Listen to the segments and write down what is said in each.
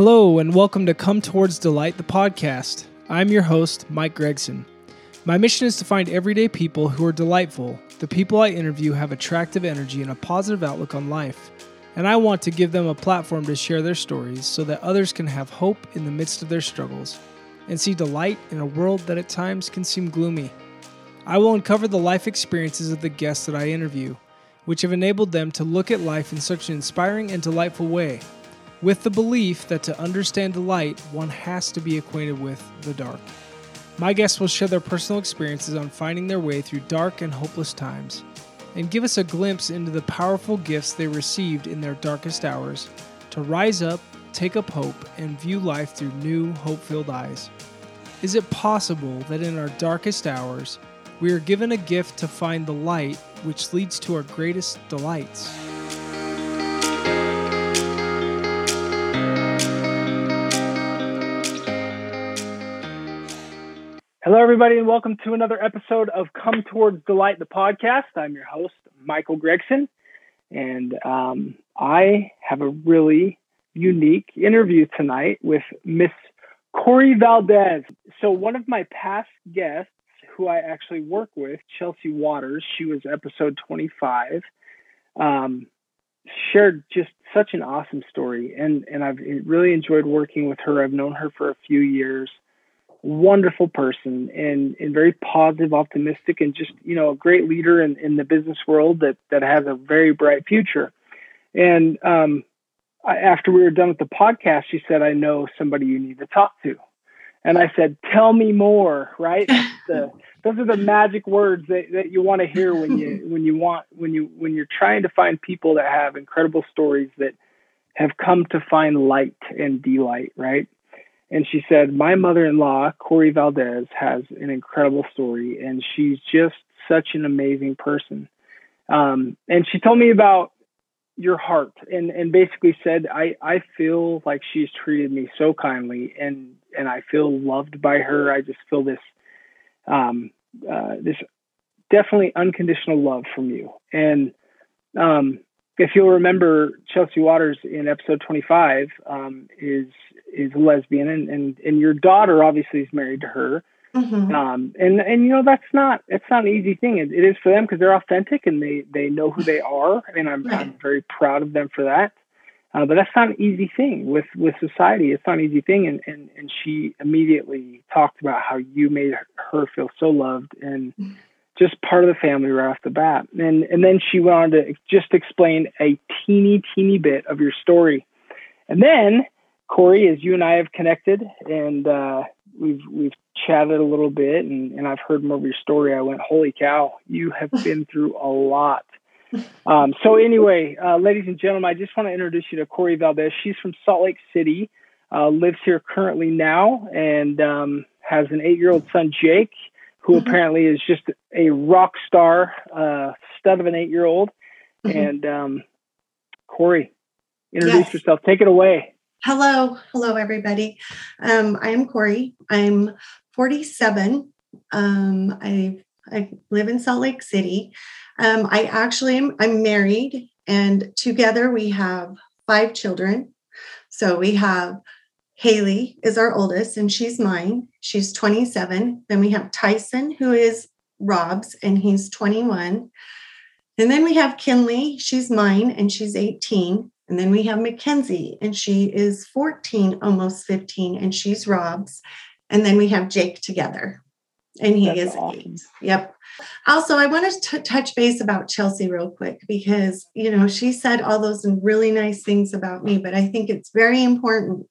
Hello, and welcome to Come Towards Delight, the podcast. I'm your host, Mike Gregson. My mission is to find everyday people who are delightful. The people I interview have attractive energy and a positive outlook on life. And I want to give them a platform to share their stories so that others can have hope in the midst of their struggles and see delight in a world that at times can seem gloomy. I will uncover the life experiences of the guests that I interview, which have enabled them to look at life in such an inspiring and delightful way with the belief that to understand the light, one has to be acquainted with the dark. My guests will share their personal experiences on finding their way through dark and hopeless times, and give us a glimpse into the powerful gifts they received in their darkest hours to rise up, take up hope, and view life through new, hope filled eyes. Is it possible that in our darkest hours, we are given a gift to find the light which leads to our greatest delights? Hello, everybody, and welcome to another episode of Come Towards Delight, the podcast. I'm your host, Michael Gregson, and um, I have a really unique interview tonight with Miss Corey Valdez. So, one of my past guests, who I actually work with, Chelsea Waters, she was episode 25, um, shared just such an awesome story, and and I've really enjoyed working with her. I've known her for a few years wonderful person and, and very positive, optimistic, and just, you know, a great leader in, in the business world that, that has a very bright future. And um, I, after we were done with the podcast, she said, I know somebody you need to talk to. And I said, tell me more, right? the, those are the magic words that, that you want to hear when you, when you want, when you, when you're trying to find people that have incredible stories that have come to find light and delight, right? And she said, My mother in law, Corey Valdez, has an incredible story, and she's just such an amazing person. Um, and she told me about your heart and, and basically said, I, I feel like she's treated me so kindly and, and I feel loved by her. I just feel this, um, uh, this definitely unconditional love from you. And, um, if you'll remember, Chelsea Waters in episode 25 um, is is lesbian, and, and and your daughter obviously is married to her. Mm-hmm. Um, and and you know that's not it's not an easy thing. it, it is for them because they're authentic and they they know who they are, and I'm right. I'm very proud of them for that. Uh, but that's not an easy thing with with society. It's not an easy thing. And and and she immediately talked about how you made her feel so loved and. Mm-hmm just part of the family right off the bat. And and then she went on to just explain a teeny teeny bit of your story. And then Corey, as you and I have connected and uh, we've we've chatted a little bit and, and I've heard more of your story, I went, holy cow, you have been through a lot. Um, so anyway, uh, ladies and gentlemen, I just want to introduce you to Corey Valdez. She's from Salt Lake City, uh, lives here currently now, and um, has an eight-year-old son, Jake who mm-hmm. apparently is just a rock star, uh, stud of an eight year old. Mm-hmm. And um, Corey, introduce yes. yourself. Take it away. Hello. Hello, everybody. Um, I am Corey. I'm 47. Um, I, I live in Salt Lake City. Um, I actually am I'm married, and together we have five children. So we have Haley is our oldest, and she's mine. She's 27. Then we have Tyson, who is Rob's, and he's 21. And then we have Kinley, she's mine, and she's 18. And then we have Mackenzie, and she is 14, almost 15, and she's Rob's. And then we have Jake together, and he That's is awesome. eight. Yep. Also, I want to t- touch base about Chelsea real quick because, you know, she said all those really nice things about me, but I think it's very important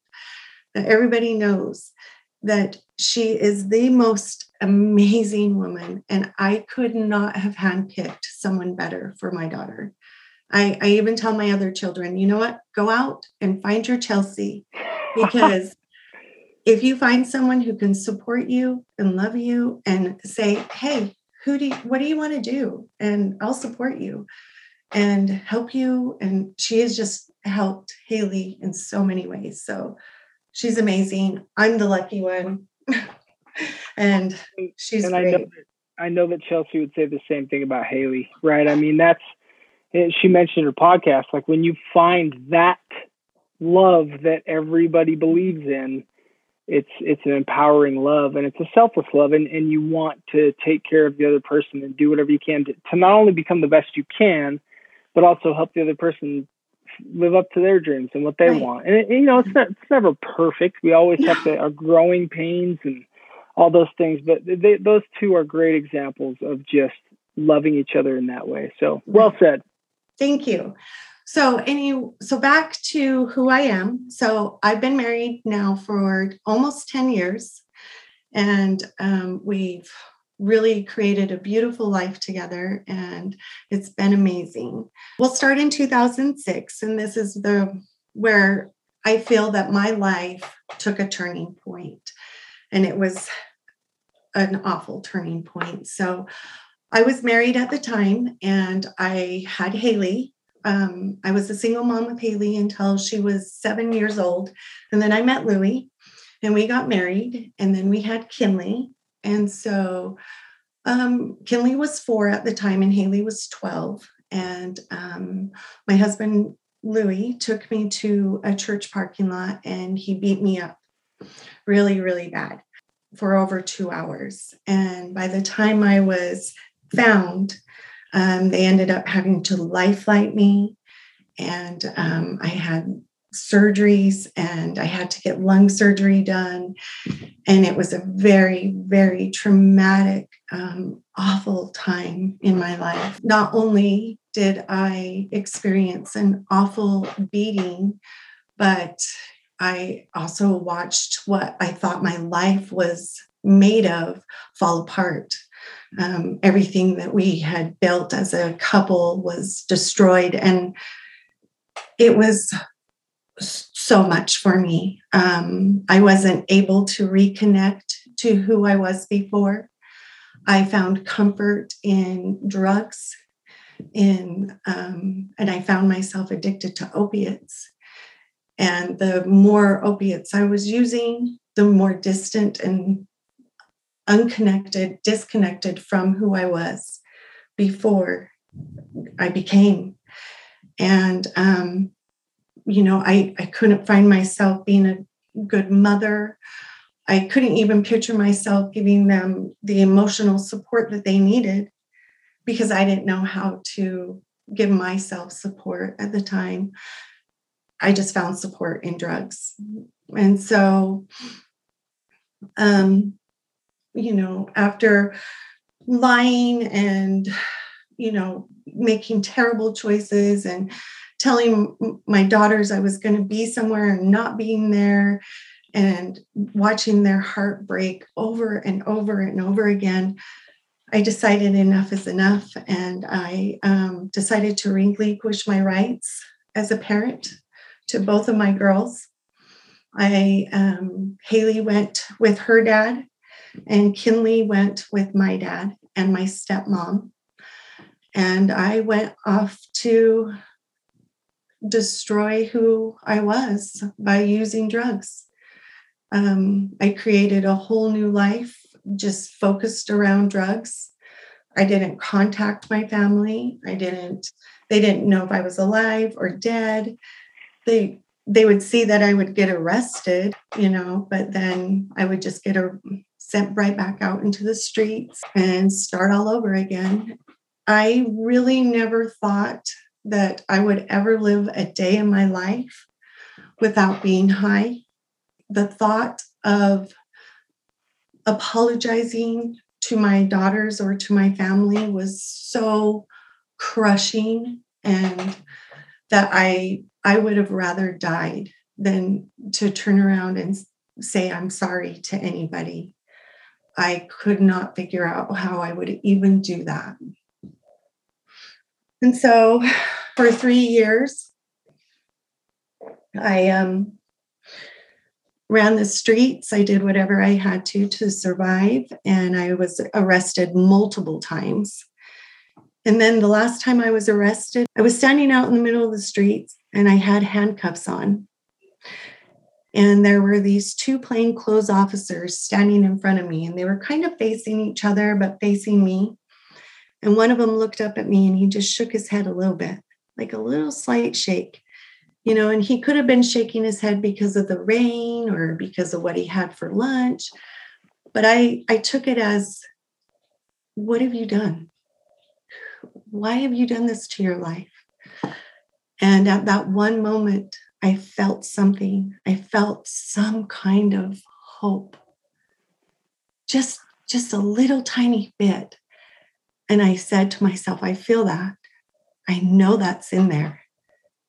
everybody knows that she is the most amazing woman. And I could not have handpicked someone better for my daughter. I, I even tell my other children, you know what? Go out and find your Chelsea because if you find someone who can support you and love you and say, hey, who do you, what do you want to do? And I'll support you and help you. And she has just helped Haley in so many ways. So she's amazing. I'm the lucky one. and she's and great. I know, that, I know that Chelsea would say the same thing about Haley, right? I mean, that's eh, she mentioned her podcast. Like when you find that love that everybody believes in. It's it's an empowering love and it's a selfless love and, and you want to take care of the other person and do whatever you can to, to not only become the best you can, but also help the other person live up to their dreams and what they right. want. And it, you know, it's not it's never perfect. We always have to our growing pains and all those things, but they, those two are great examples of just loving each other in that way. So well said. Thank you. So, any so back to who I am. So, I've been married now for almost 10 years, and um, we've really created a beautiful life together, and it's been amazing. We'll start in 2006, and this is the where I feel that my life took a turning point, and it was an awful turning point. So, I was married at the time, and I had Haley, um, I was a single mom with Haley until she was seven years old. And then I met Louie and we got married. And then we had Kinley. And so um, Kinley was four at the time and Haley was 12. And um, my husband, Louie, took me to a church parking lot and he beat me up really, really bad for over two hours. And by the time I was found, um, they ended up having to life flight me, and um, I had surgeries and I had to get lung surgery done. And it was a very, very traumatic, um, awful time in my life. Not only did I experience an awful beating, but I also watched what I thought my life was made of fall apart um, everything that we had built as a couple was destroyed and it was so much for me. Um, i wasn't able to reconnect to who i was before. I found comfort in drugs in um, and i found myself addicted to opiates. And the more opiates i was using the more distant and unconnected, disconnected from who I was before I became. And, um, you know, I, I couldn't find myself being a good mother. I couldn't even picture myself giving them the emotional support that they needed because I didn't know how to give myself support at the time. I just found support in drugs. And so um, you know, after lying and, you know, making terrible choices and telling my daughters I was going to be somewhere and not being there and watching their heart break over and over and over again, I decided enough is enough. And I um, decided to relinquish my rights as a parent to both of my girls. I, um, Haley went with her dad and Kinley went with my dad and my stepmom. And I went off to destroy who I was by using drugs. Um, I created a whole new life just focused around drugs. I didn't contact my family. I didn't, they didn't know if I was alive or dead. They they would see that I would get arrested, you know, but then I would just get a, sent right back out into the streets and start all over again. I really never thought that I would ever live a day in my life without being high. The thought of apologizing to my daughters or to my family was so crushing and that I I would have rather died than to turn around and say I'm sorry to anybody. I could not figure out how I would even do that. And so for three years, I um, ran the streets. I did whatever I had to to survive, and I was arrested multiple times. And then the last time I was arrested, I was standing out in the middle of the streets and I had handcuffs on. And there were these two plainclothes officers standing in front of me, and they were kind of facing each other, but facing me. And one of them looked up at me and he just shook his head a little bit, like a little slight shake. you know, and he could have been shaking his head because of the rain or because of what he had for lunch. But I, I took it as, what have you done? Why have you done this to your life? And at that one moment, I felt something. I felt some kind of hope. Just, just a little tiny bit. And I said to myself, I feel that. I know that's in there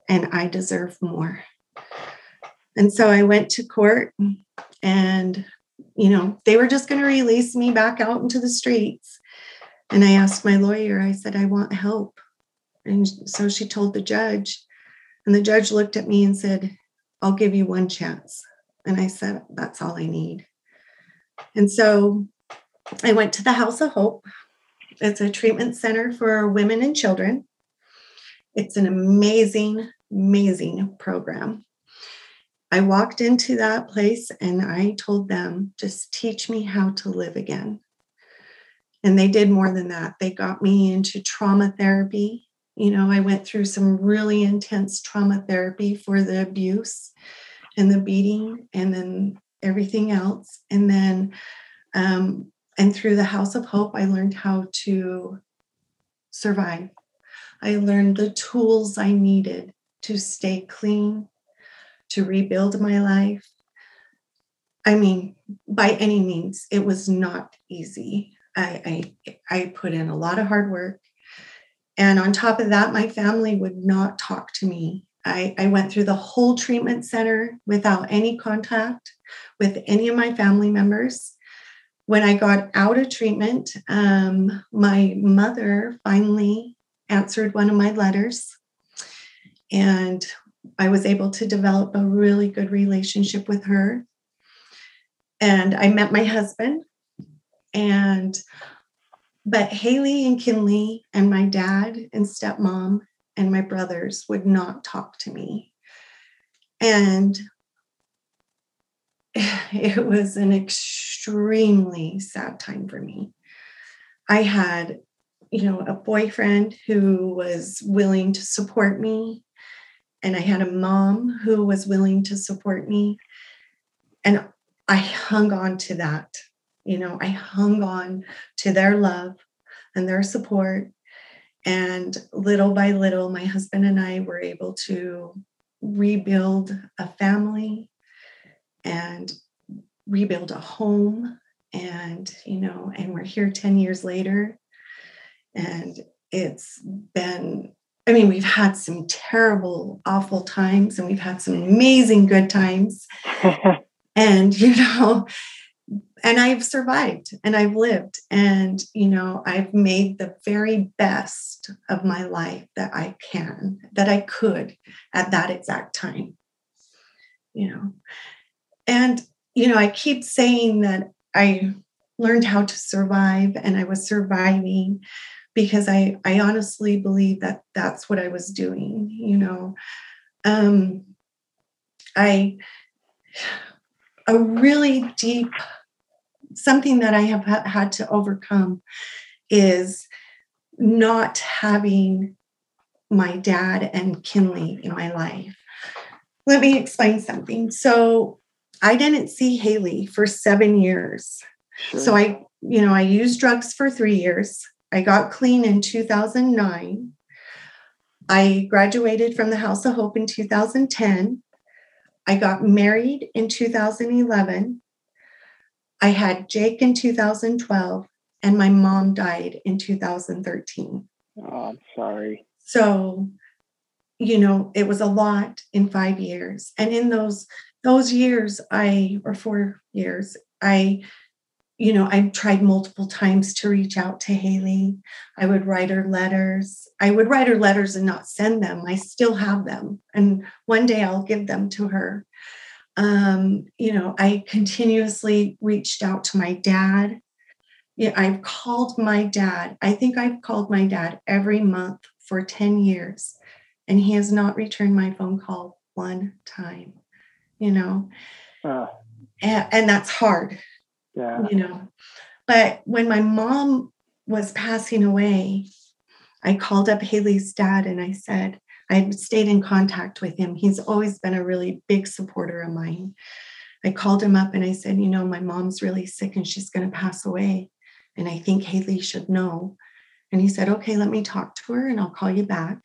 and I deserve more. And so I went to court and, you know, they were just going to release me back out into the streets. And I asked my lawyer, I said, I want help. And so she told the judge, and the judge looked at me and said, I'll give you one chance. And I said, That's all I need. And so I went to the House of Hope. It's a treatment center for women and children. It's an amazing, amazing program. I walked into that place and I told them, just teach me how to live again. And they did more than that. They got me into trauma therapy. You know, I went through some really intense trauma therapy for the abuse and the beating and then everything else. And then, um, and through the House of Hope, I learned how to survive. I learned the tools I needed to stay clean, to rebuild my life. I mean, by any means, it was not easy. I, I, I put in a lot of hard work. And on top of that, my family would not talk to me. I, I went through the whole treatment center without any contact with any of my family members. When I got out of treatment, um, my mother finally answered one of my letters and I was able to develop a really good relationship with her. And I met my husband. And, but Haley and Kinley and my dad and stepmom and my brothers would not talk to me. And it was an extremely sad time for me. I had, you know, a boyfriend who was willing to support me and I had a mom who was willing to support me. And I hung on to that. You know, I hung on to their love and their support. And little by little, my husband and I were able to rebuild a family and rebuild a home. And, you know, and we're here 10 years later. And it's been I mean, we've had some terrible, awful times and we've had some amazing good times. and, you know, and I've survived and I've lived and, you know, I've made the very best of my life that I can, that I could at that exact time, you know. And, you know, I keep saying that I learned how to survive and I was surviving because I, I honestly believe that that's what I was doing, you know. Um, I, a really deep, something that I have had to overcome is not having my dad and Kinley in my life. Let me explain something. So I didn't see Haley for seven years. Sure. So I, you know, I used drugs for three years. I got clean in 2009. I graduated from the House of Hope in 2010. I got married in 2011. I had Jake in 2012, and my mom died in 2013. Oh, I'm sorry. So, you know, it was a lot in five years. And in those those years, I or four years, I you know, I tried multiple times to reach out to Haley. I would write her letters. I would write her letters and not send them. I still have them. And one day I'll give them to her. Um, you know, I continuously reached out to my dad. Yeah, I've called my dad. I think I've called my dad every month for 10 years, and he has not returned my phone call one time, you know. Uh. And, and that's hard yeah. You know, but when my mom was passing away, I called up Haley's dad and I said, I've stayed in contact with him. He's always been a really big supporter of mine. I called him up and I said, You know, my mom's really sick and she's going to pass away. And I think Haley should know. And he said, Okay, let me talk to her and I'll call you back.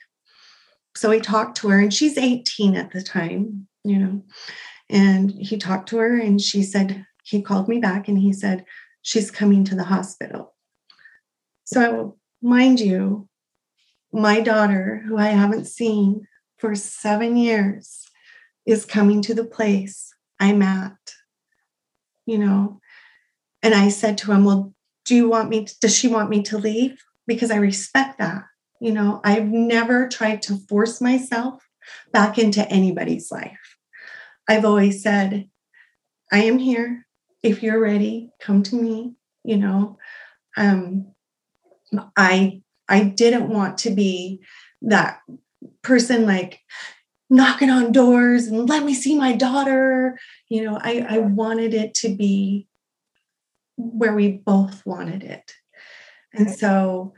So I talked to her, and she's 18 at the time, you know. And he talked to her, and she said, He called me back and he said, She's coming to the hospital. So, mind you, my daughter, who I haven't seen for seven years, is coming to the place I'm at, you know. And I said to him, Well, do you want me, to, does she want me to leave? Because I respect that. You know, I've never tried to force myself back into anybody's life. I've always said, I am here. If you're ready, come to me. You know, um, I I didn't want to be that person like knocking on doors and let me see my daughter. You know, I, I wanted it to be where we both wanted it. And so,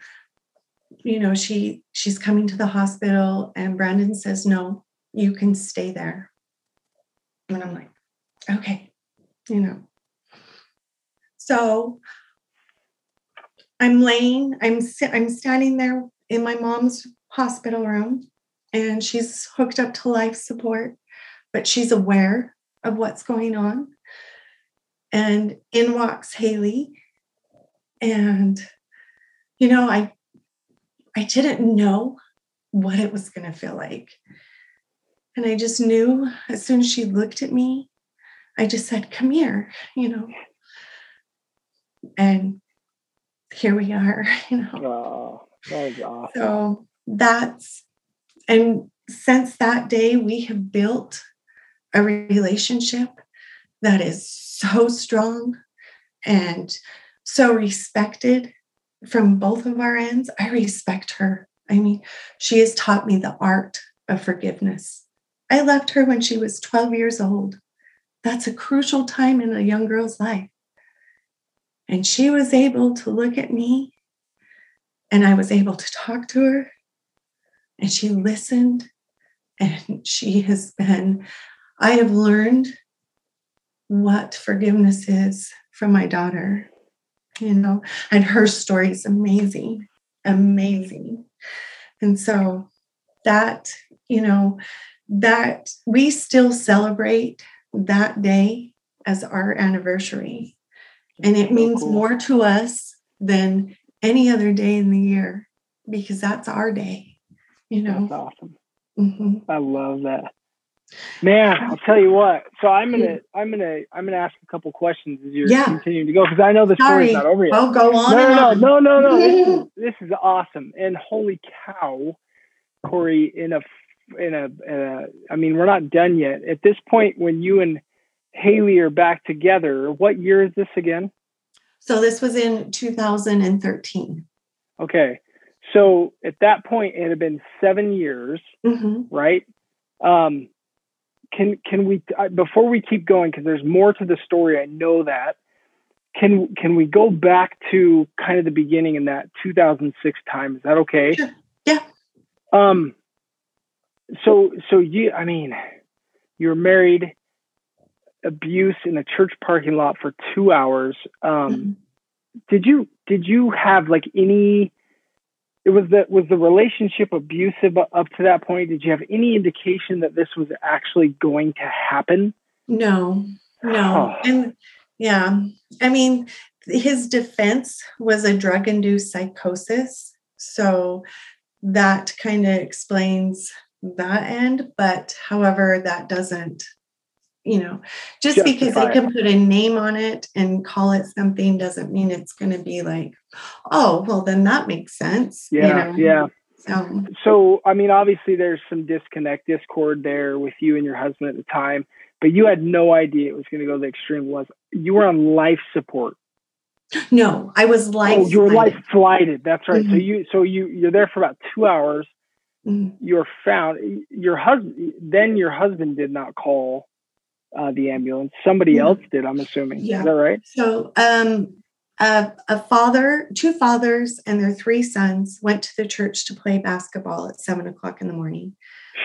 you know, she she's coming to the hospital and Brandon says, no, you can stay there. And I'm like, okay, you know. So I'm laying, I'm I'm standing there in my mom's hospital room and she's hooked up to life support, but she's aware of what's going on. And in walks Haley. And, you know, I I didn't know what it was going to feel like. And I just knew as soon as she looked at me, I just said, Come here, you know. And here we are, you know. Oh, that is awesome. So that's and since that day, we have built a relationship that is so strong and so respected from both of our ends. I respect her. I mean, she has taught me the art of forgiveness. I left her when she was 12 years old. That's a crucial time in a young girl's life. And she was able to look at me, and I was able to talk to her, and she listened and she has been i have learned what forgiveness is from my daughter you know and her story is amazing amazing and so that you know that we still celebrate that day as our anniversary. And it means cool. more to us than any other day in the year because that's our day you know? That's awesome. Mm-hmm. i love that. Man i'll tell you what. So i'm gonna i'm gonna i'm gonna ask a couple questions as you're yeah. continuing to go because i know the Sorry. story's not over yet. I'll go on no no no no no no. This, is, this is awesome. And holy cow corey in a in a, in a i mean we're not done yet at this point when you and haley are back together what year is this again so this was in 2013 okay so at that point, it had been seven years, mm-hmm. right? Um, can can we uh, before we keep going because there's more to the story. I know that. Can can we go back to kind of the beginning in that 2006 time? Is that okay? Sure. Yeah. Um. So so you, I mean, you were married, abuse in a church parking lot for two hours. Um, mm-hmm. Did you did you have like any it was that was the relationship abusive up to that point did you have any indication that this was actually going to happen no no oh. and yeah i mean his defense was a drug induced psychosis so that kind of explains that end but however that doesn't you know just Justify because they can put a name on it and call it something doesn't mean it's going to be like oh well then that makes sense yeah you know? yeah. So, so i mean obviously there's some disconnect discord there with you and your husband at the time but you had no idea it was going to go the extreme. Was you were on life support. No i was life oh you were life flighted that's right. Mm-hmm. so you so you you're there for about two hours mm-hmm. you're found your husband then your husband did not call uh, the ambulance. Somebody yeah. else did, I'm assuming. Yeah. Is that right? So um, a, a father, two fathers, and their three sons went to the church to play basketball at seven o'clock in the morning.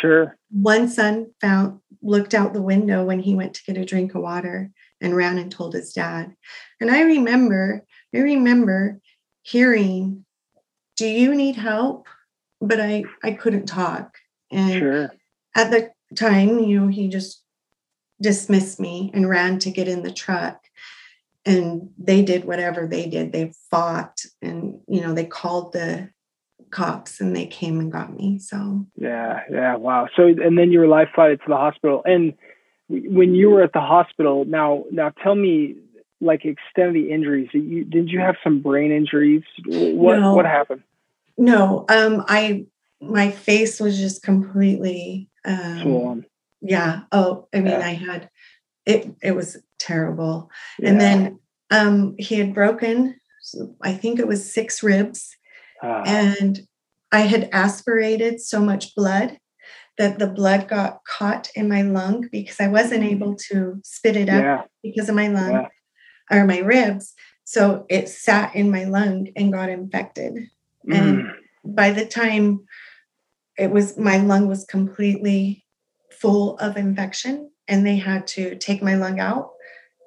Sure. One son found looked out the window when he went to get a drink of water and ran and told his dad. And I remember, I remember hearing, "Do you need help?" But I I couldn't talk. And Sure. at the time, you know, he just dismissed me and ran to get in the truck. And they did whatever they did. They fought and, you know, they called the cops and they came and got me. So, Yeah, yeah, wow. So and then you were life flighted to the hospital. And when you were at the hospital, now now tell me like extent of the injuries. You, did you have some brain injuries? What No. what happened? No, um, I, my face was just completely, um, yeah. Oh, I mean, Yeah. I had, it, it was terrible. Yeah. And then, um, he had broken, I think it was six ribs. Ah, and I had aspirated so much blood that the blood got caught in my lung because I wasn't able to spit it up yeah, because of my lung yeah. or my ribs. So it sat in my lung and got infected. And Mm, by the time it was, my lung was completely full of infection, and they had to take my lung out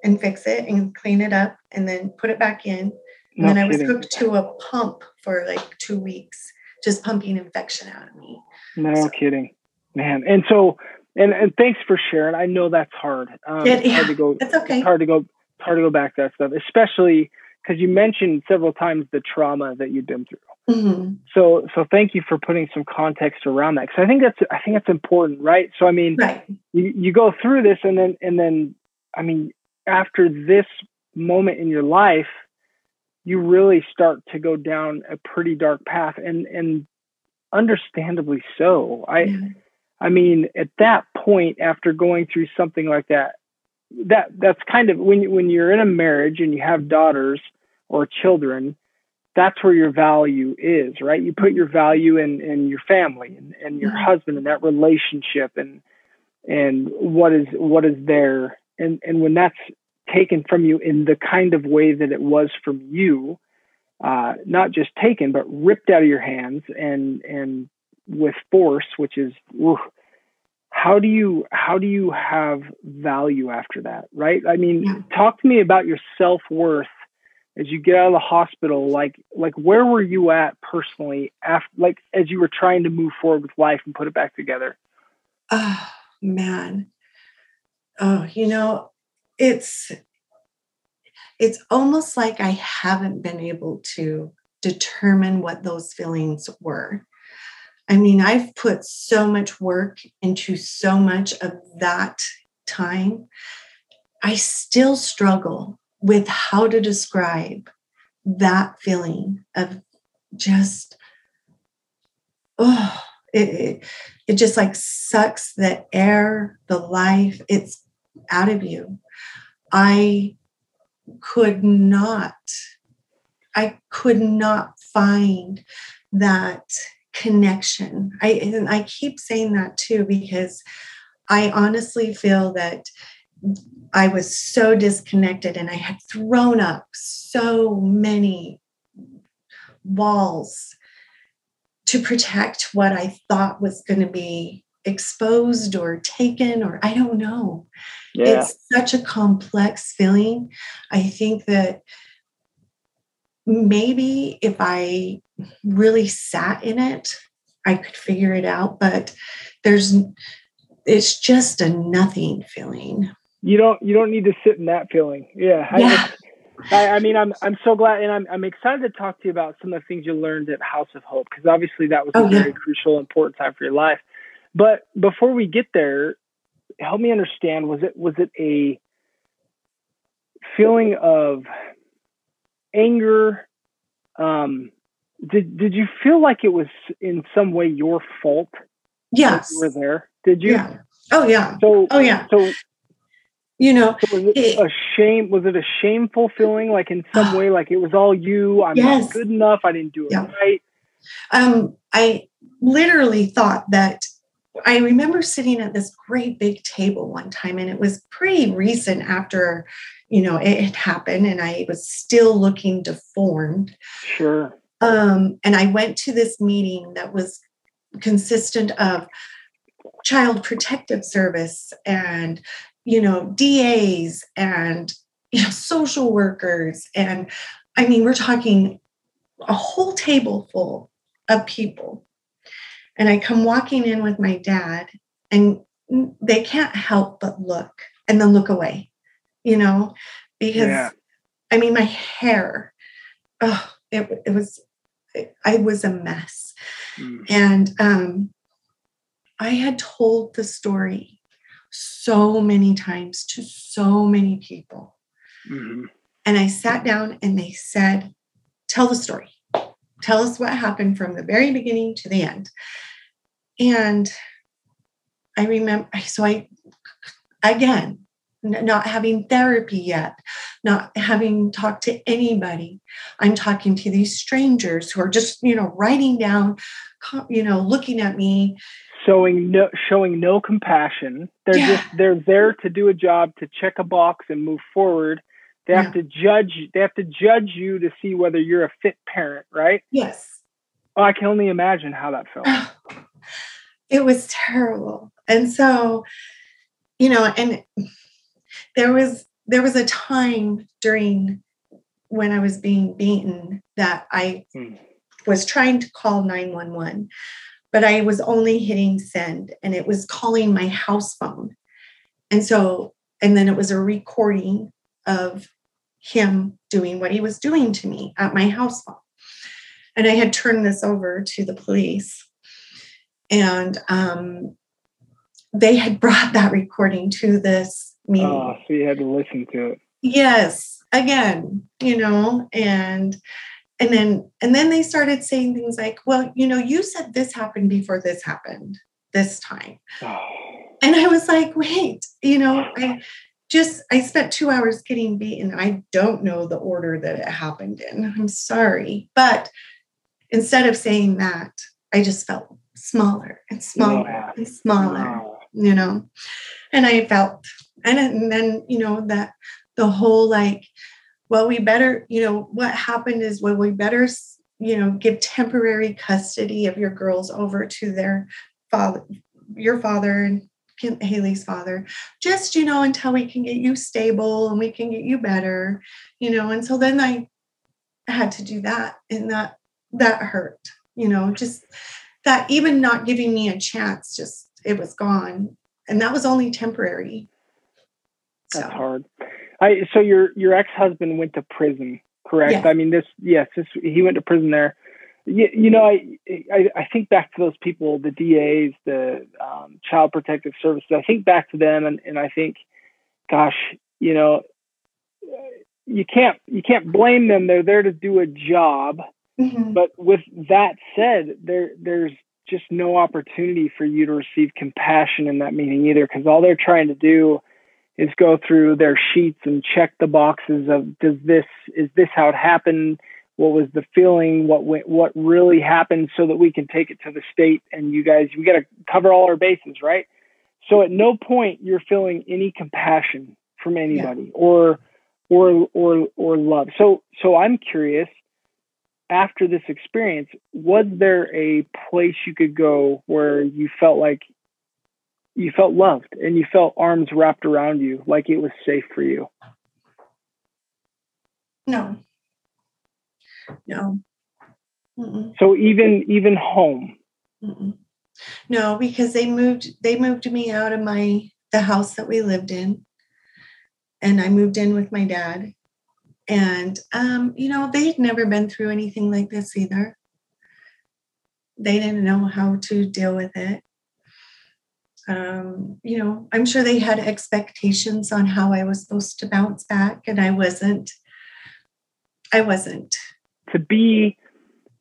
and fix it and clean it up and then put it back in and no then I was kidding. hooked to a pump for like two weeks, just pumping infection out of me. No So- kidding, man. And so, and and thanks for sharing. I know that's hard. Um, It- it's hard to go. It's okay. It's hard to go. Hard to go back to that stuff, especially because you mentioned several times the trauma that you've been through. Mhm. So, so thank you for putting some context around that because I think that's I think that's important, right? So, I mean, Right. you you go through this, and then and then, I mean, after this moment in your life, you really start to go down a pretty dark path, and and understandably so. I. Yeah. I mean, at that point, after going through something like that, that that's kind of when you- when you're in a marriage and you have daughters or children, that's where your value is, right? You put your value in in your family and, and your Mhm. husband and that relationship and and what is what is there, and and when that's taken from you in the kind of way that it was from you, uh, not just taken but ripped out of your hands and and with force, which is oof, how do you how do you have value after that, right? I mean, Yeah. talk to me about your self worth as you get out of the hospital. Like like where were you at personally after like as you were trying to move forward with life and put it back together? Oh man. Oh, you know, it's it's almost like I haven't been able to determine what those feelings were. I mean, I've put so much work into so much of that time. I still struggle with how to describe that feeling of just, oh, it, it, it just like sucks the air, the life, it's out of you. I could not, I could not find that connection. I and I keep saying that too because I honestly feel that I was so disconnected and I had thrown up so many walls to protect what I thought was going to be exposed or taken or I don't know. Yeah, It's such a complex feeling. I think that maybe if I really sat in it, I could figure it out, but there's it's just a nothing feeling. you don't you don't need to sit in that feeling. Yeah, I- Yeah. I, I mean, I'm I'm so glad, and I'm I'm excited to talk to you about some of the things you learned at House of Hope because obviously that was oh, a Oh, yeah. very crucial, important time for your life. But before we get there, help me understand: was it was it a feeling of anger? Um, did did you feel like it was in some way your fault Yes. you were there? Did you? Yeah. Oh yeah. So Oh yeah. so You know, So was it a shame? Was it a shameful feeling, like in some way, like it was all you? I'm Yes. not good enough. I didn't do it Yeah. right. um, I literally thought that I remember sitting at this great big table one time, and it was pretty recent after, you know, it had happened, and I was still looking deformed. Sure. Um, and I went to this meeting that was consistent of child protective service and you know DAs and you know social workers and I mean we're talking a whole table full of people and I come walking in with my dad, and they can't help but look and then look away, you know, because yeah. I mean, my hair, oh, it, it was, I was a mess. Mm. And um, I had told the story so many times to so many people. Mm-hmm. And I sat down and they said, Tell the story. Tell us what happened from the very beginning to the end. And I remember, so I, again, not having therapy yet, not having talked to anybody. I'm talking to these strangers who are just, you know, writing down, you know, looking at me. Showing no showing no compassion. They're yeah. just they're there to do a job to check a box and move forward. They have yeah. to judge they have to judge you to see whether you're a fit parent, right? Yes. Oh, I can only imagine how that felt. it was terrible. And so, you know, and there was there was a time during when I was being beaten that I hmm. was trying to call 911, but I was only hitting send and it was calling my house phone. And so, and then it was a recording of him doing what he was doing to me at my house. And I had turned this over to the police. And um, they had brought that recording to this meeting. Oh, so you had to listen to it. Yes, again, you know, and and then and then they started saying things like, "Well, you know, you said this happened before this happened this time," oh. and I was like, "Wait, you know, I just I spent two hours getting beaten. I don't know the order that it happened in. I'm sorry, but instead of saying that, I just felt smaller and smaller yeah. and smaller, you know. And I felt, and, and then, you know, that the whole like, well, we better, you know, what happened is, well, we better, you know, give temporary custody of your girls over to their father, your father and Haley's father, just, you know, until we can get you stable and we can get you better, you know. And so then I had to do that. And that, that hurt, you know, just that even not giving me a chance, just it was gone. And that was only temporary. That's so. hard. I so your your ex husband went to prison, correct? I mean this yes, this he went to prison there. You, you know, I, I, I think back to those people, the DAs, the um, Child Protective Services. I think back to them, and, and I think, gosh, you know, you can't you can't blame them. They're there to do a job, Mm-hmm. But with that said, there there's just no opportunity for you to receive compassion in that meeting either, because all they're trying to do is go through their sheets and check the boxes of does this is this how it happened? What was the feeling? What went, what really happened? So that we can take it to the state and you guys we got to cover all our bases, right? So at no point you're feeling any compassion from anybody yeah. or or or or love. So so I'm curious after this experience, was there a place you could go where you felt like you felt loved and you felt arms wrapped around you, like it was safe for you? No. No. Mm-mm. So even even home. Mm-mm. No, because they moved they moved me out of my the house that we lived in, and I moved in with my dad, and, um, you know, they had never been through anything like this either. They didn't know how to deal with it. Um, you know, I'm sure they had expectations on how I was supposed to bounce back, and I wasn't. I wasn't. To be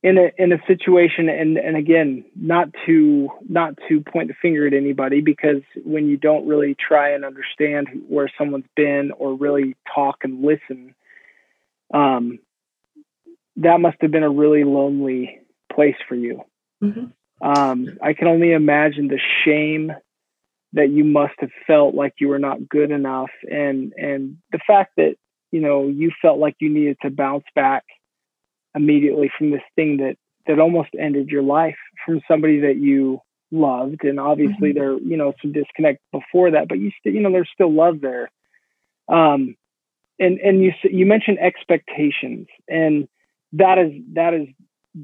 in a in a situation and and again not to not to point the finger at anybody because when you don't really try and understand where someone's been or really talk and listen um, that must have been a really lonely place for you. Mm-hmm. Um, I can only imagine the shame that you must have felt like you were not good enough, and and the fact that you know you felt like you needed to bounce back immediately from this thing that that almost ended your life from somebody that you loved. And obviously mm-hmm. there you know some disconnect before that but you still you know there's still love there. Um and and you you mentioned expectations and that is that is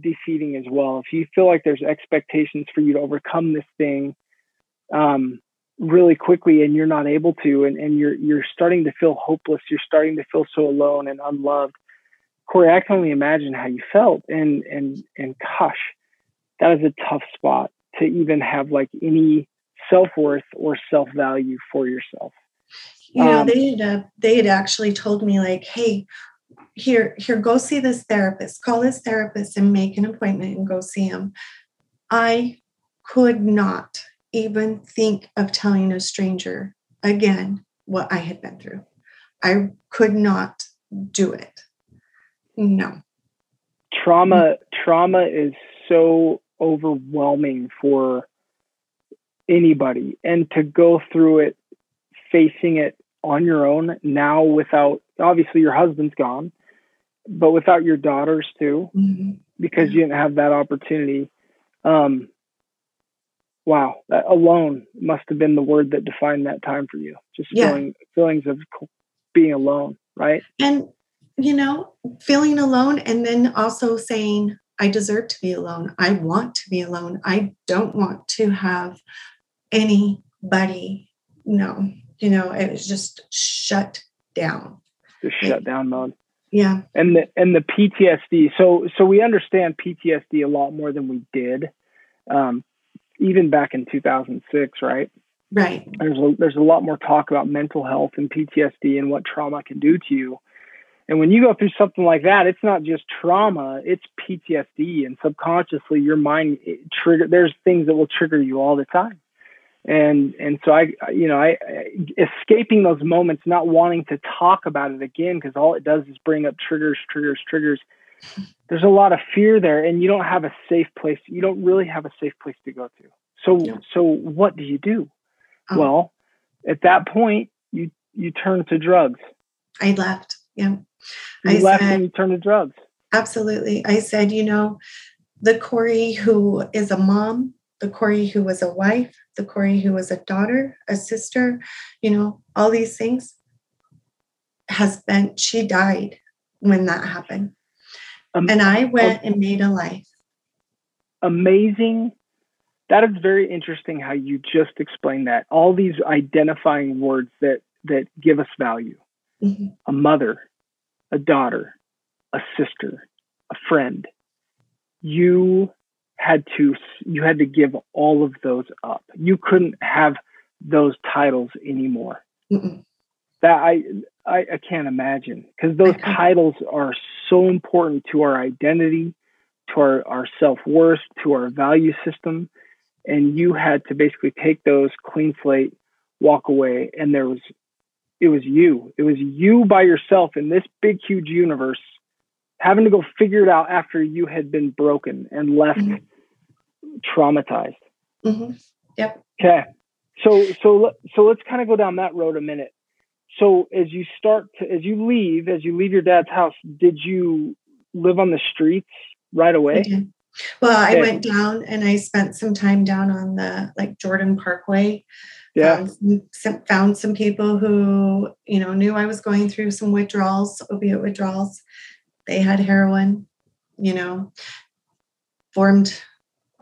defeating as well. If you feel like there's expectations for you to overcome this thing um really quickly and you're not able to and, and you're you're starting to feel hopeless you're starting to feel so alone and unloved corey i can only imagine how you felt. And and and gosh that is a tough spot to even have like any self-worth or self-value for yourself. You know um, they had uh, they had actually told me like hey here here go see this therapist. Call this therapist and make an appointment and go see him. I could not even think of telling a stranger again what i had been through. I could not do it no. Trauma trauma is so overwhelming for anybody. And to go through it facing it on your own now without obviously your husband's gone but without your daughters too mm-hmm. because you didn't have that opportunity um wow that alone must have been the word that defined that time for you. Just yeah. feeling feelings of being alone right? And you know feeling alone and then also saying I deserve to be alone. I want to be alone. I don't want to have anybody. No, you know, it was just shut down. Just shut down mode. Yeah. And the and the PTSD. So so we understand PTSD a lot more than we did, um, even back in 2006, right? Right. There's a, there's a lot more talk about mental health and PTSD and what trauma can do to you. And when you go through something like that, it's not just trauma, it's PTSD. And subconsciously, your mind trigger, there's things that will trigger you all the time. And, and so I, you know, I, escaping those moments, not wanting to talk about it again, because all it does is bring up triggers, triggers, triggers. There's a lot of fear there and you don't have a safe place. You don't really have a safe place to go to. So, yeah. so what do you do? Um, well, at that point, you, you turn to drugs. I left. Yeah. You I left said, and you turned to drugs. Absolutely. I said, you know, the Corey who is a mom, the Corey who was a wife, the Corey who was a daughter, a sister, you know, all these things has been, she died when that happened. Um, and I went and made a life. Amazing. That is very interesting how you just explained that. All these identifying words that that give us value. Mm-hmm. A mother, a daughter, a sister, a friend, you had to you had to give all of those up. You couldn't have those titles anymore. Mm-mm. That I, I I can't imagine because those titles are so important to our identity, to our, our self worth, to our value system, and you had to basically take those clean slate, walk away, and there was it was you. It was you by yourself in this big, huge universe, having to go figure it out after you had been broken and left mm-hmm. traumatized. Mm-hmm. Yep. Okay. So so so let's kind of go down that road a minute. So as you start to as you leave as you leave your dad's house, did you live on the streets right away? Well, I went down and I spent some time down on the like Jordan Parkway yeah. Found some, found some people who, you know, knew I was going through some withdrawals, opiate withdrawals. They had heroin, you know, formed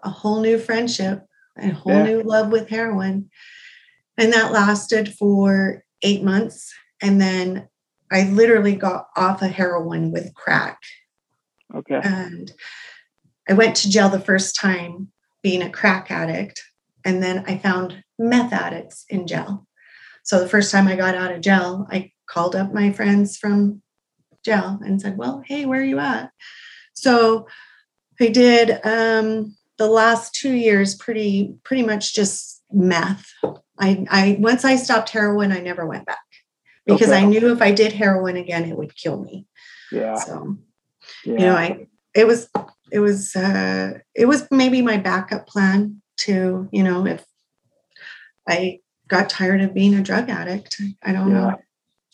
a whole new friendship, a whole yeah. new love with heroin. And that lasted for eight months. And then I literally got off of heroin with crack. Okay. And I went to jail the first time being a crack addict. And then I found meth addicts in jail. So the first time I got out of jail, I called up my friends from jail and said, Well, hey, where are you at? So I did um, the last two years pretty pretty much just meth. I, I once I stopped heroin, I never went back because okay. I knew if I did heroin again, it would kill me. Yeah. So yeah. you know, I it was it was uh, it was maybe my backup plan to you know if I got tired of being a drug addict. I don't yeah. know.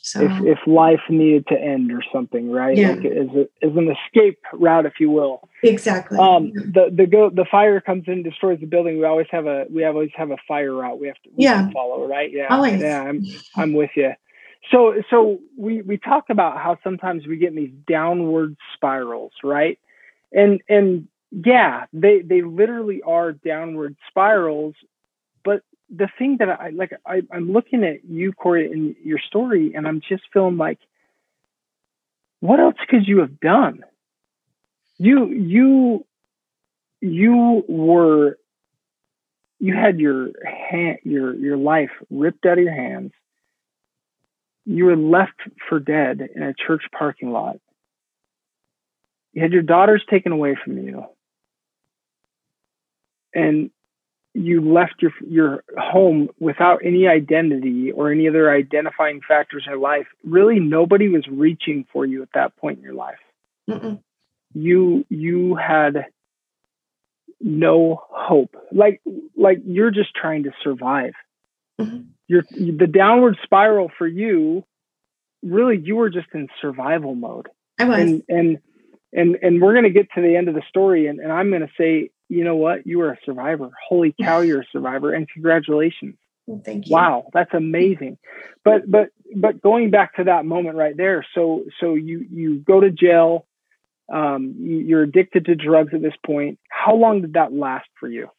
So if, if life needed to end or something, right? Yeah. Like as, a, as an escape route, if you will. Exactly. Um, the the go the fire comes in, destroys the building. We always have a we always have a fire route we have to we yeah. follow, right? Yeah. Always. Yeah, I'm I'm with you. So so we we talk about how sometimes we get in these downward spirals, right? And and yeah, they they literally are downward spirals, the thing that I like, I, I'm looking at you, Corey, and your story, and I'm just feeling like, what else could you have done? You, you, you were, you had your hand, your your life ripped out of your hands. You were left for dead in a church parking lot. You had your daughters taken away from you. And you left your your home without any identity or any other identifying factors in your life, really nobody was reaching for you at that point in your life. Mm-mm. You you had no hope. Like like you're just trying to survive. Mm-hmm. You're the downward spiral for you. Really, you were just in survival mode. I was. And and and and we're going to get to the end of the story, and, and I'm going to say you know what? You are a survivor. Holy cow, you're a survivor, and congratulations. thank you. Wow, that's amazing. But but but going back to that moment right there. So so you you go to jail. Um, you're addicted to drugs at this point. How long did that last for you?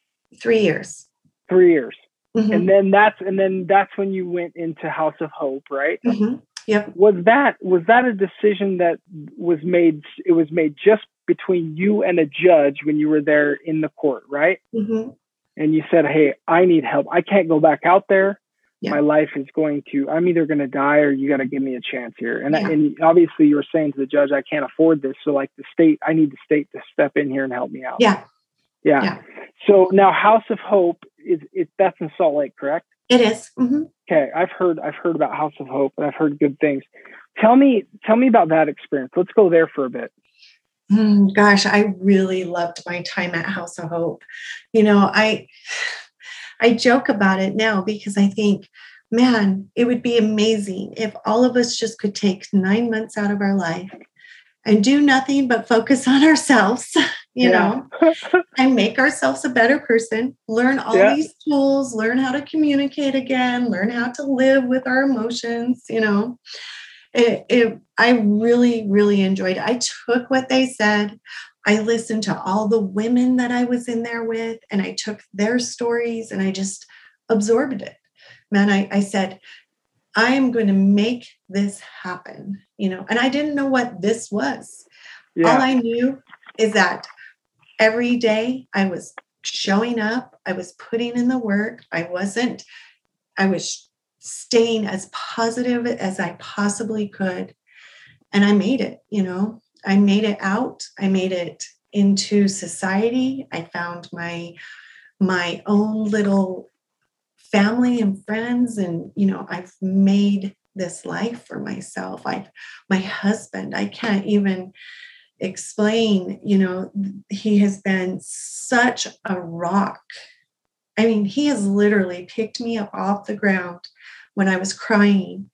Three years. Three years. Mm-hmm. And then that's and then that's when you went into House of Hope, right? Mm-hmm. Yep. Was that was that a decision that was made? It was made just between you and a judge when you were there in the court, right? Mm-hmm. And you said, "Hey, I need help. I can't go back out there. Yeah. My life is going to. I'm either going to die or you got to give me a chance here." And yeah. and obviously, you were saying to the judge, "I can't afford this. So, like the state, I need the state to step in here and help me out." Yeah. Yeah. yeah. So now, House of Hope is it? That's in Salt Lake, correct? It is. Mm-hmm. Okay, I've heard I've heard about House of Hope and I've heard good things. Tell me tell me about that experience. Let's go there for a bit. Mm, gosh, I really loved my time at House of Hope. You know, I I joke about it now because I think, man, it would be amazing if all of us just could take nine months out of our life and do nothing but focus on ourselves, you yeah. know, and make ourselves a better person, learn all yeah. these tools, learn how to communicate again, learn how to live with our emotions, you know it, it, I really, really enjoyed it. I took what they said. I listened to all the women that I was in there with, and I took their stories and I just absorbed it. Man, I, I said, I am going to make this happen, you know, and I didn't know what this was. Yeah. All I knew is that every day I was showing up, I was putting in the work, I wasn't, I was staying as positive as I possibly could. And I made it, you know, I made it out. I made it into society. I found my my own little family and friends and you know, I've made this life for myself. I've my husband, I can't even explain, you know, he has been such a rock. I mean, he has literally picked me up off the ground when I was crying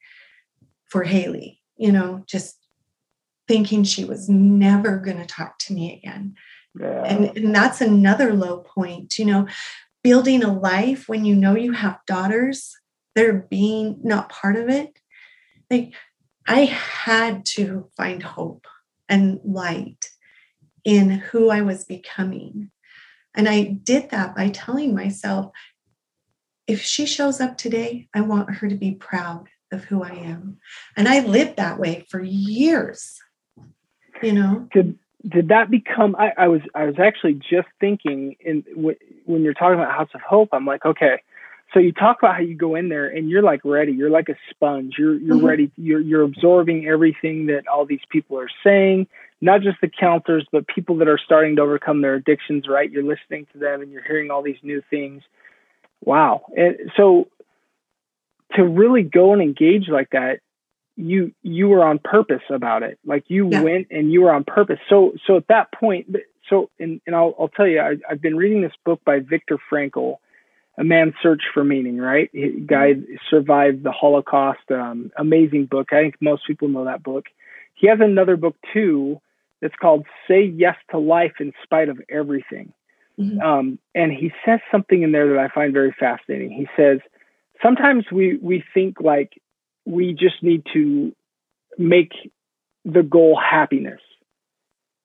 for Haley, you know, just thinking she was never going to talk to me again. Yeah. And, and that's another low point, you know, building a life when you know you have daughters, they're being not part of it. Like I had to find hope and light in who I was becoming. And I did that by telling myself, if she shows up today, I want her to be proud of who I am. And I lived that way for years. You know. Did did that become? I, I was I was actually just thinking in w- when you're talking about House of Hope. I'm like, okay, so you talk about how you go in there and you're like ready. You're like a sponge. You're you're mm-hmm. ready. You're you're absorbing everything that all these people are saying. Not just the counselors, but people that are starting to overcome their addictions. Right? You're listening to them and you're hearing all these new things Wow. And so to really go and engage like that, you you were on purpose about it. Like you yeah. went and you were on purpose. So so at that point, so and, and I'll, I'll tell you, I, I've been reading this book by Viktor Frankl, A Man's Search for Meaning, right? He, guy mm-hmm. survived the Holocaust. Um, amazing book. I think most people know that book. He has another book too that's called Say Yes to Life in Spite of Everything. Mm-hmm. Um, and he says something in there that I find very fascinating. He says, sometimes we, we think like we just need to make the goal happiness.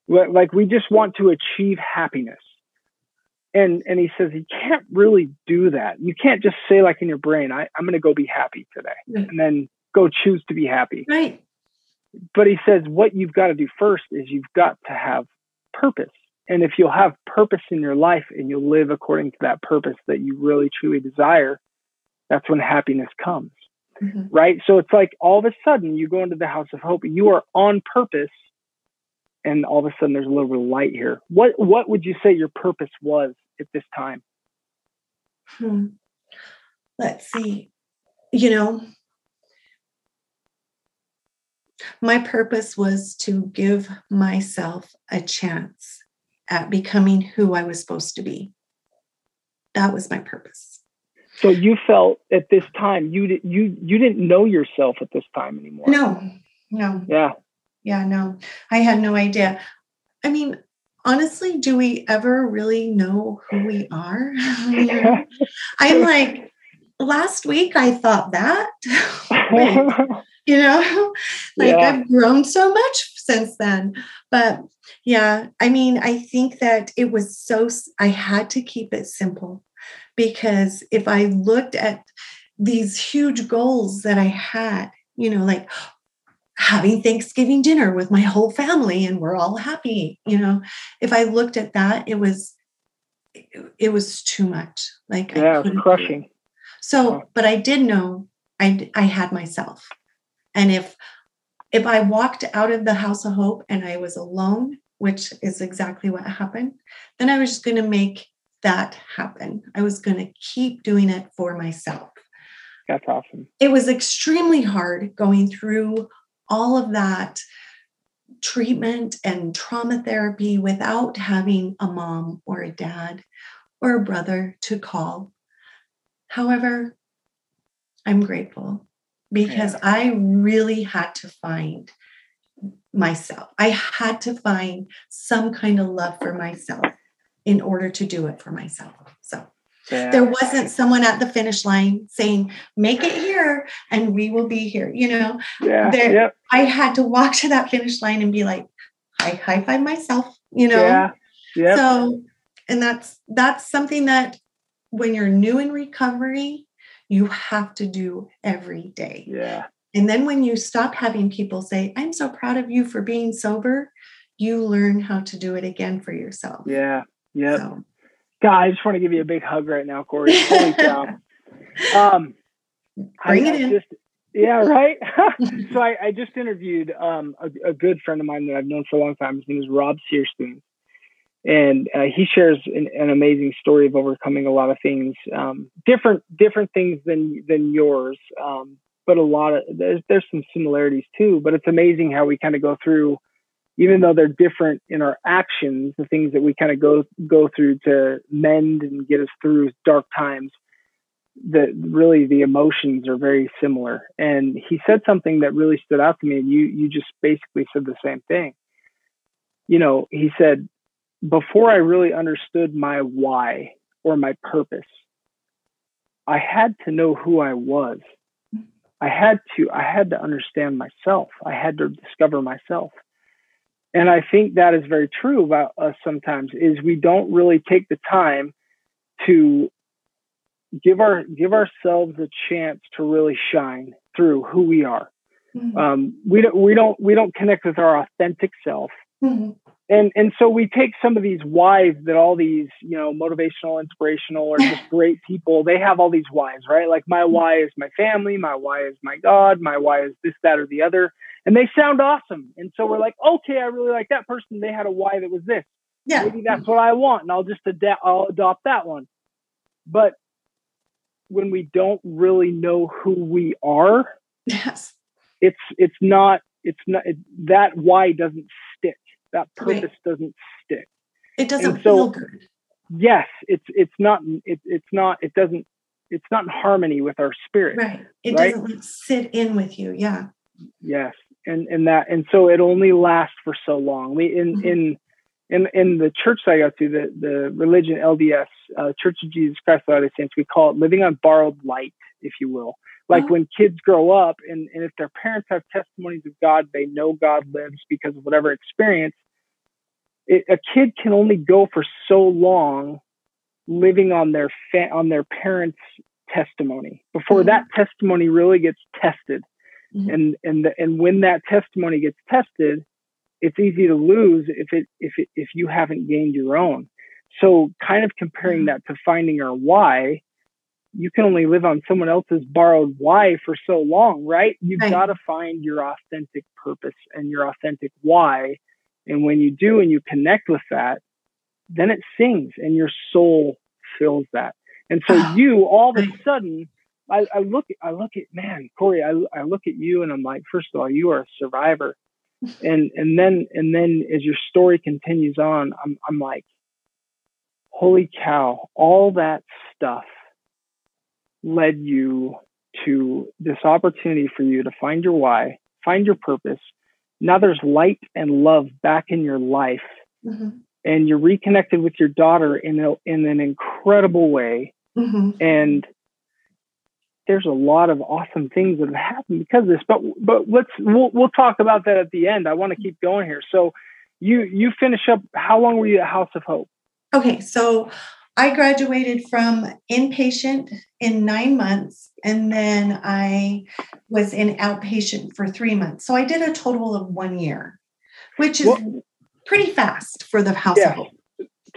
Like we just want to achieve happiness. And, and he says you can't really do that. You can't just say like in your brain, I, I'm going to go be happy today and then go choose to be happy. Right. But he says what you've got to do first is you've got to have purpose. And if you'll have purpose in your life and you'll live according to that purpose that you really truly desire, that's when happiness comes. Mm-hmm. Right. So it's like all of a sudden you go into the house of hope, you are on purpose, and all of a sudden there's a little bit of light here. What what would you say your purpose was at this time? Hmm. Let's see. You know, my purpose was to give myself a chance at becoming who I was supposed to be. That was my purpose. So you felt at this time you you you didn't know yourself at this time anymore. No, no. Yeah. Yeah, no. I had no idea. I mean, honestly, do we ever really know who we are? I'm like, last week I thought that. you know, like yeah. I've grown so much since then. But yeah, I mean, I think that it was so, I had to keep it simple because if I looked at these huge goals that I had, you know, like having Thanksgiving dinner with my whole family and we're all happy, you know, if I looked at that, it was, it, was too much. Like, yeah, it was crushing. So, but I did know I, I had myself. And if, if I walked out of the house of hope and I was alone, which is exactly what happened, then I was just going to make that happen. I was going to keep doing it for myself. That's awesome. It was extremely hard going through all of that treatment and trauma therapy without having a mom or a dad or a brother to call. However, I'm grateful because yeah. I really had to find myself. I had to find some kind of love for myself in order to do it for myself. So yeah. there wasn't someone at the finish line saying, make it here and we will be here. You know, yeah. there, yep. I had to walk to that finish line and be like, I high five myself, you know? Yeah. Yep. So, and that's, that's something that when you're new in recovery, you have to do every day. Yeah. And then when you stop having people say, I'm so proud of you for being sober, you learn how to do it again for yourself. Yeah. Yep. So. God, I just want to give you a big hug right now, Corey. Holy cow. Um, Bring I, it in. Just, yeah, right. so I, I, just interviewed um, a, a, good friend of mine that I've known for a long time. His name is Rob Searspoon, and uh, he shares an, an, amazing story of overcoming a lot of things, um, different different things than than yours, um, but a lot of there's there's some similarities too. But it's amazing how we kind of go through even though they're different in our actions, the things that we kind of go go through to mend and get us through dark times, that really the emotions are very similar. And he said something that really stood out to me, and you you just basically said the same thing. You know, he said, before I really understood my why or my purpose, I had to know who I was. I had to I had to understand myself. I had to discover myself and I think that is very true about us sometimes is we don't really take the time to give our give ourselves a chance to really shine through who we are. Mm-hmm. Um, we don't we don't we don't connect with our authentic self. Mm-hmm and and so we take some of these whys that all these you know motivational inspirational or just great people they have all these whys right? Like my why is my family my why is my god my why is this that or the other. And they sound awesome. And so we're like okay i really like that person. They had a why that was this. Yeah. Maybe that's what i want and i'll just adapt i'll adopt that one. But when we don't really know who we are yes. it's it's not it's not it, that why doesn't that purpose right. doesn't stick. It doesn't so, feel good. Yes, it's it's not it, it's not it doesn't it's not in harmony with our spirit. Right. It right? doesn't sit in with you. Yeah. Yes, and and that and so it only lasts for so long. We in mm-hmm. in in in the church that I go to, the the religion LDS, uh, Church of Jesus Christ of Latter-day Saints, we call it living on borrowed light, if you will. Like oh. when kids grow up, and and if their parents have testimonies of God, they know God lives because of whatever experience. It, a kid can only go for so long, living on their fa- on their parents' testimony before mm-hmm. that testimony really gets tested, mm-hmm. and and the, and when that testimony gets tested, it's easy to lose if it if it if you haven't gained your own. So kind of comparing mm-hmm. that to finding our why, you can only live on someone else's borrowed why for so long, right? You've right. got to find your authentic purpose and your authentic why. And when you do and you connect with that, then it sings and your soul fills that. And so ah. you all of a sudden I, I look I look at man, Corey, I, I look at you and I'm like, first of all, you are a survivor and and then and then as your story continues on, I'm I'm like, holy cow! All that stuff led you to this opportunity for you to find your why, find your purpose. Now there's light and love back in your life, mm-hmm. and you're reconnected with your daughter in a, in an incredible way. Mm-hmm. And there's a lot of awesome things that have happened because of this. But but let's we'll we'll talk about that at the end. I want to keep going here. So you you finish up. How long were you at House of Hope? Okay, so I graduated from inpatient in nine months, and then I was in outpatient for three months. So I did a total of one year, which is well, pretty fast for the House yeah.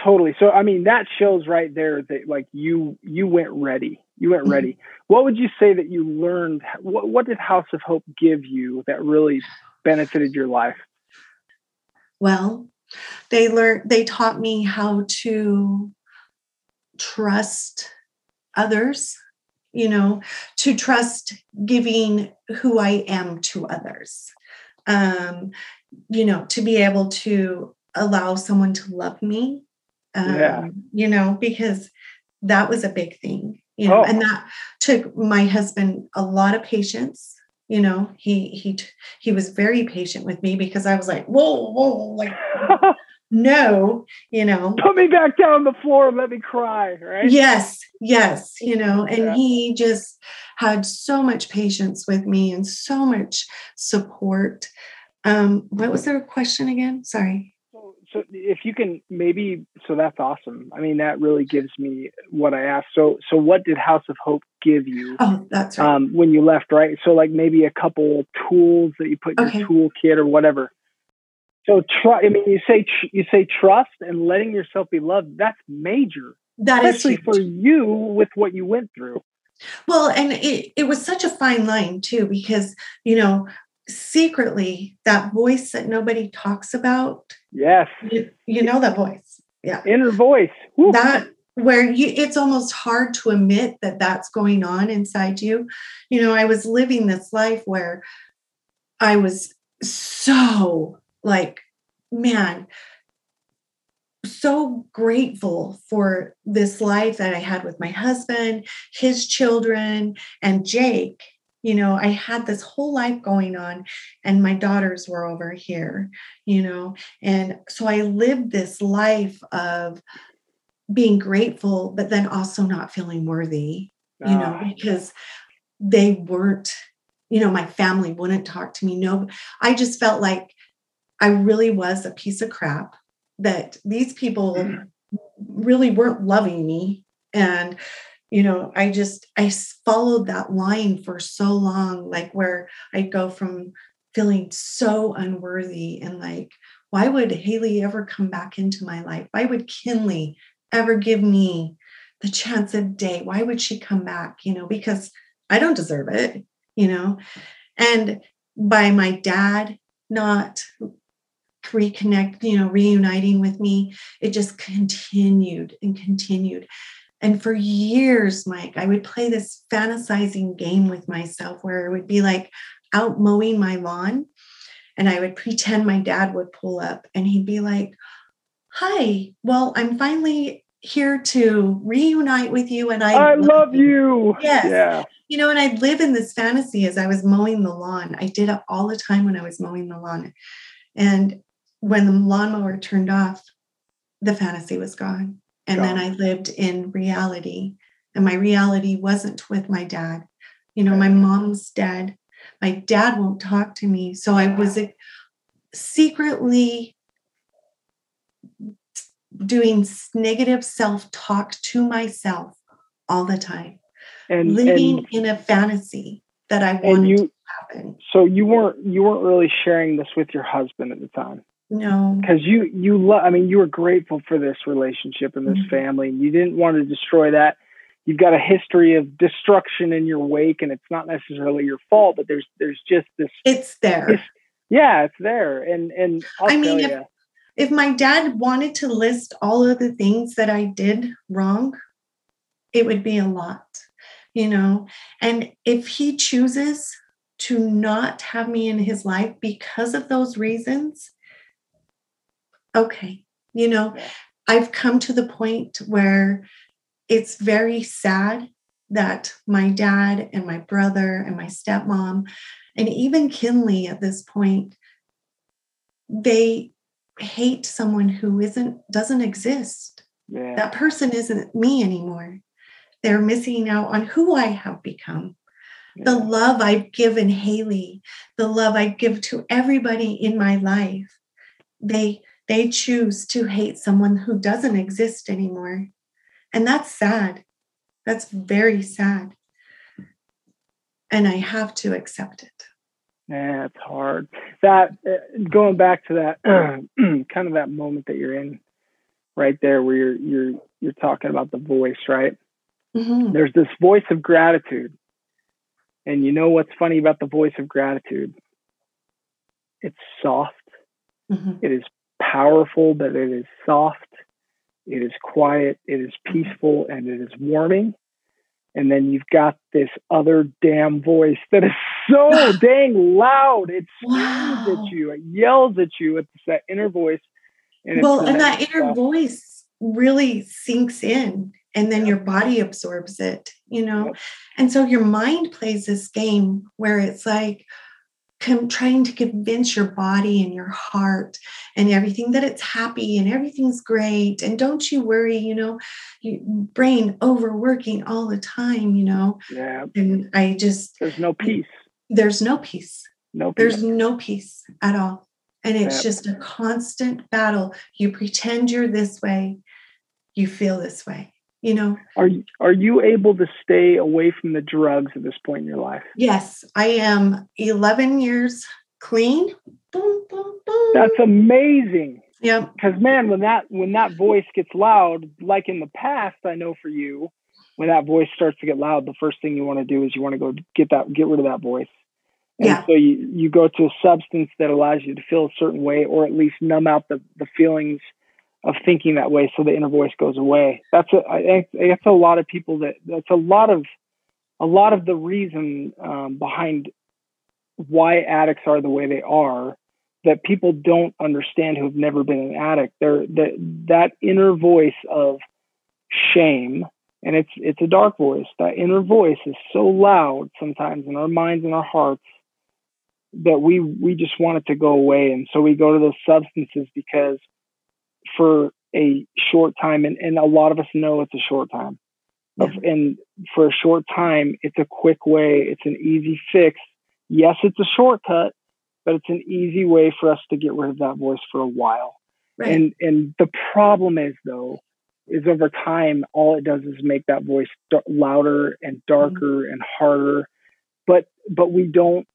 Totally. So I mean that shows right there that like you you went ready you went ready. Mm-hmm. What would you say that you learned? What, what did House of Hope give you that really benefited your life? Well, they learned, they taught me how to trust others, you know, to trust giving who I am to others. Um, you know, to be able to allow someone to love me. Um, yeah. you know, because that was a big thing you know, oh. and that took my husband a lot of patience. You know, he he he was very patient with me because I was like, whoa, whoa, like no, you know. Put me back down on the floor and let me cry, right? Yes, yes, you know, and yeah. he just had so much patience with me and so much support. Um, what was the question again? Sorry so if you can maybe so that's awesome i mean that really gives me what i asked so so what did house of hope give you oh that's right. um, when you left right so like maybe a couple tools that you put in okay. your toolkit or whatever so try i mean you say you say trust and letting yourself be loved that's major. That especially is for you with what you went through. Well and it, it was such a fine line too because you know secretly that voice that nobody talks about. Yes. You, you know that voice. Yeah. Inner voice. Woo. that where you it's almost hard to admit that that's going on inside you. You know i was living this life where i was so like man so grateful for this life that i had with my husband his children and jake. You know i had this whole life going on and my daughters were over here you know? And so i lived this life of being grateful but then also not feeling worthy you know? Ah. because they weren't you know my family wouldn't talk to me. No i just felt like i really was a piece of crap that these people mm. really weren't loving me. And you know i just i followed that line for so long like where i go from feeling so unworthy and like why would haley ever come back into my life? Why would kinley ever give me the chance of day? Why would she come back you know because i don't deserve it you know? And by my dad not reconnect you know reuniting with me it just continued and continued and for years, Mike, I would play this fantasizing game with myself where it would be like out mowing my lawn. And I would pretend my dad would pull up and he'd be like, hi, well, I'm finally here to reunite with you and I, I love you. Yes. Yeah. You know, and I'd live in this fantasy as I was mowing the lawn. I did it all the time when I was mowing the lawn. And when the lawnmower turned off, the fantasy was gone. And then I lived in reality. And my reality wasn't with my dad. You know, my mom's dead. My dad won't talk to me. So I was secretly doing negative self talk to myself all the time, and living and, in a fantasy that I wanted you, to happen. So you weren't you weren't really sharing this with your husband at the time. No, because you you love. I mean, you were grateful for this relationship and this mm-hmm. family. And you didn't want to destroy that. You've got a history of destruction in your wake, and it's not necessarily your fault, but there's there's just this. It's there. Yeah, it's there, and and I'll i mean, if, if my dad wanted to list all of the things that I did wrong, it would be a lot, you know. And if he chooses to not have me in his life because of those reasons, okay, you know, I've come to the point where it's very sad that my dad and my brother and my stepmom and even Kinley at this point they hate someone who isn't doesn't exist. Yeah. That person isn't me anymore. They're missing out on who I have become. Yeah. The love I've given Haley, the love I give to everybody in my life. They they choose to hate someone who doesn't exist anymore. And that's sad. That's very sad. And I have to accept it. Yeah, it's hard. That uh, going back to that kind of that moment that you're in, right there, where you're you're you're talking about the voice, right? Mm-hmm. There's this voice of gratitude, and you know what's funny about the voice of gratitude? It's soft. Mm-hmm. It is powerful, but it is soft. It is quiet. It is peaceful, and it is warming and then you've got this other damn voice that is so dang loud. It screams wow. at you. It yells at you. It's that inner voice. And well, and that inner stuff. voice really sinks in, and then your body absorbs it. You know, yep. and so your mind plays this game where it's like, com- trying to convince your body and your heart and everything that it's happy and everything's great. And don't you worry you know you, brain overworking all the time you know? Yeah. And i just there's no peace. There's no peace. No peace. there's no peace at all. And it's just a constant battle. You pretend you're this way you feel this way you know? Are are you able to stay away from the drugs at this point in your life? Yes i am 11 years clean. Boom, boom, boom. that's amazing. Yeah because man when that when that voice gets loud like in the past i know for you when that voice starts to get loud the first thing you want to do is you want to go get that get rid of that voice. And yeah. so you, you go to a substance that allows you to feel a certain way or at least numb out the, the feelings of thinking that way so the inner voice goes away. That's a I think that's a lot of people that that's a lot of a lot of the reason um, behind why addicts are the way they are that people don't understand who have never been an addict. They're that that inner voice of shame and it's it's a dark voice. That inner voice is so loud sometimes in our minds and our hearts that we we just want it to go away. And so we go to those substances because for a short time, and, and a lot of us know it's a short time. Yeah. And for a short time, it's a quick way, it's an easy fix. Yes, it's a shortcut, but it's an easy way for us to get rid of that voice for a while. Right. And and the problem is though, is over time, all it does is make that voice d- louder and darker mm-hmm. and harder. But but we don't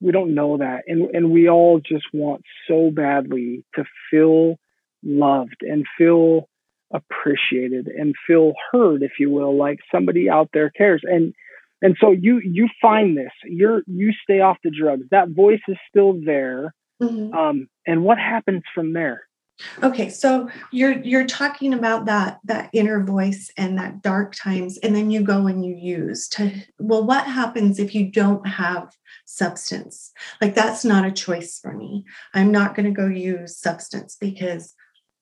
we don't know that, and and we all just want so badly to feel loved and feel appreciated and feel heard if you will like somebody out there cares. And and so you you find this. You're you stay off the drugs. That voice is still there mm-hmm. um, and what happens from there? Okay so you're you're talking about that that inner voice and that dark times and then you go and you use to well what happens if you don't have substance? Like that's not a choice for me. I'm not going to go use substance because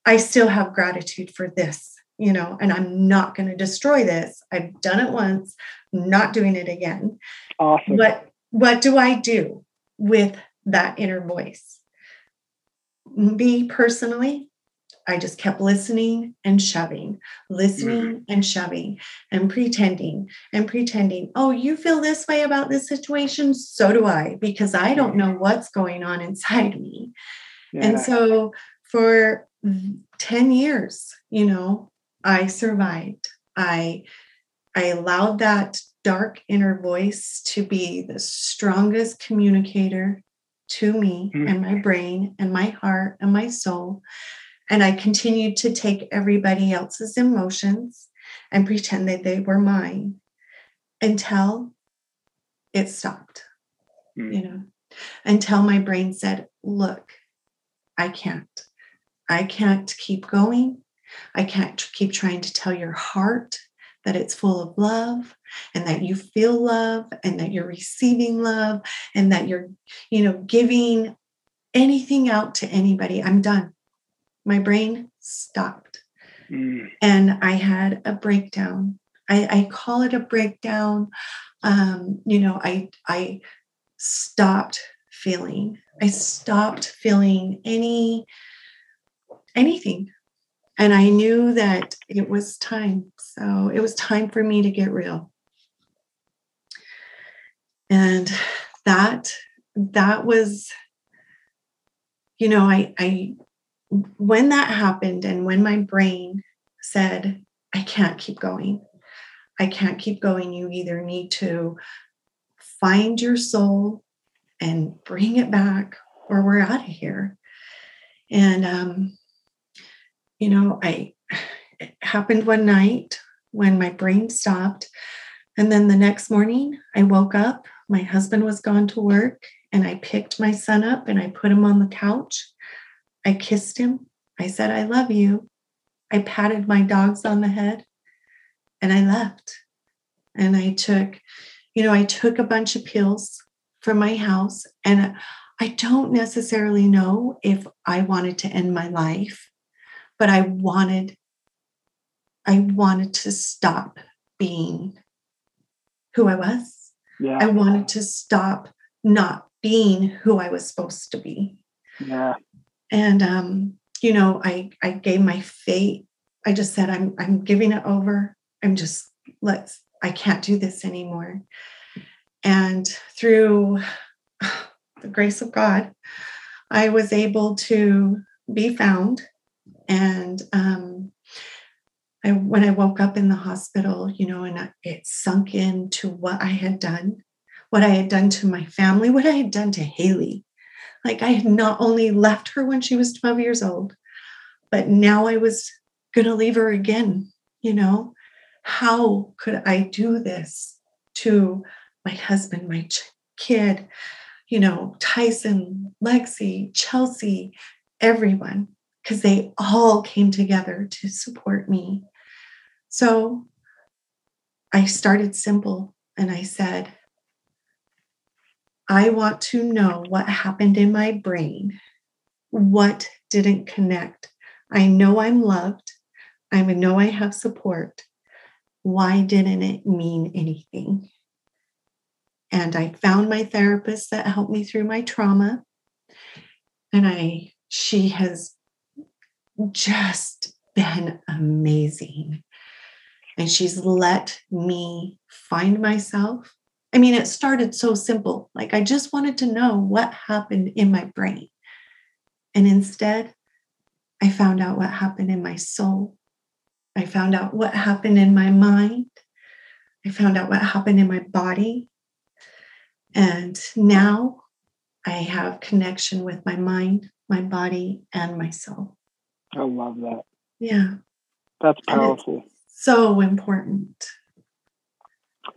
I still have gratitude for this, you know, and I'm not going to destroy this. I've done it once, not doing it again. Awesome. What what do I do with that inner voice? Me personally, I just kept listening and shoving, listening mm-hmm. and shoving and pretending and pretending. Oh, you feel this way about this situation? So do I, because I don't know what's going on inside me. Yeah. And so for 10 years, you know, I survived. I I allowed that dark inner voice to be the strongest communicator to me mm-hmm. and my brain and my heart and my soul and I continued to take everybody else's emotions and pretend that they were mine until it stopped, mm. you know, until my brain said, Look, I can't. I can't keep going. I can't keep trying to tell your heart that it's full of love and that you feel love and that you're receiving love and that you're, you know, giving anything out to anybody. I'm done my brain stopped mm. and I had a breakdown. I, I call it a breakdown. Um, you know, I I stopped feeling. I stopped feeling any anything. And I knew that it was time. So it was time for me to get real. And that that was you know, I I when that happened and when my brain said, I can't keep going, I can't keep going, you either need to find your soul and bring it back or we're out of here. And, um, you know, I, it happened one night when my brain stopped. And then the next morning, I woke up. My husband was gone to work, and I picked my son up and I put him on the couch I kissed him. I said, I love you. I patted my dogs on the head and I left. And I took, you know, I took a bunch of pills from my house. And I don't necessarily know if I wanted to end my life, but I wanted, I wanted to stop being who I was. Yeah. I wanted to stop not being who I was supposed to be. Yeah and um, you know i i gave my fate i just said i'm i'm giving it over i'm just let's i can't do this anymore and through the grace of god i was able to be found and um, I, when i woke up in the hospital you know and it sunk into what i had done what i had done to my family what i had done to haley like I had not only left her when she was 12 years old, but now I was going to leave her again. You know, how could I do this to my husband, my ch- kid, you know, Tyson, Lexi, Chelsea, everyone, because they all came together to support me. So I started simple and I said, I want to know what happened in my brain, what didn't connect. I know I'm loved. I know I have support. Why didn't it mean anything? And I found my therapist that helped me through my trauma. And I, she has just been amazing. And she's let me find myself I mean, it started so simple. Like I just wanted to know what happened in my brain. And instead, I found out what happened in my soul. I found out what happened in my mind. I found out what happened in my body. And now I have connection with my mind, my body, and my soul. I love that. Yeah. That's powerful. So important.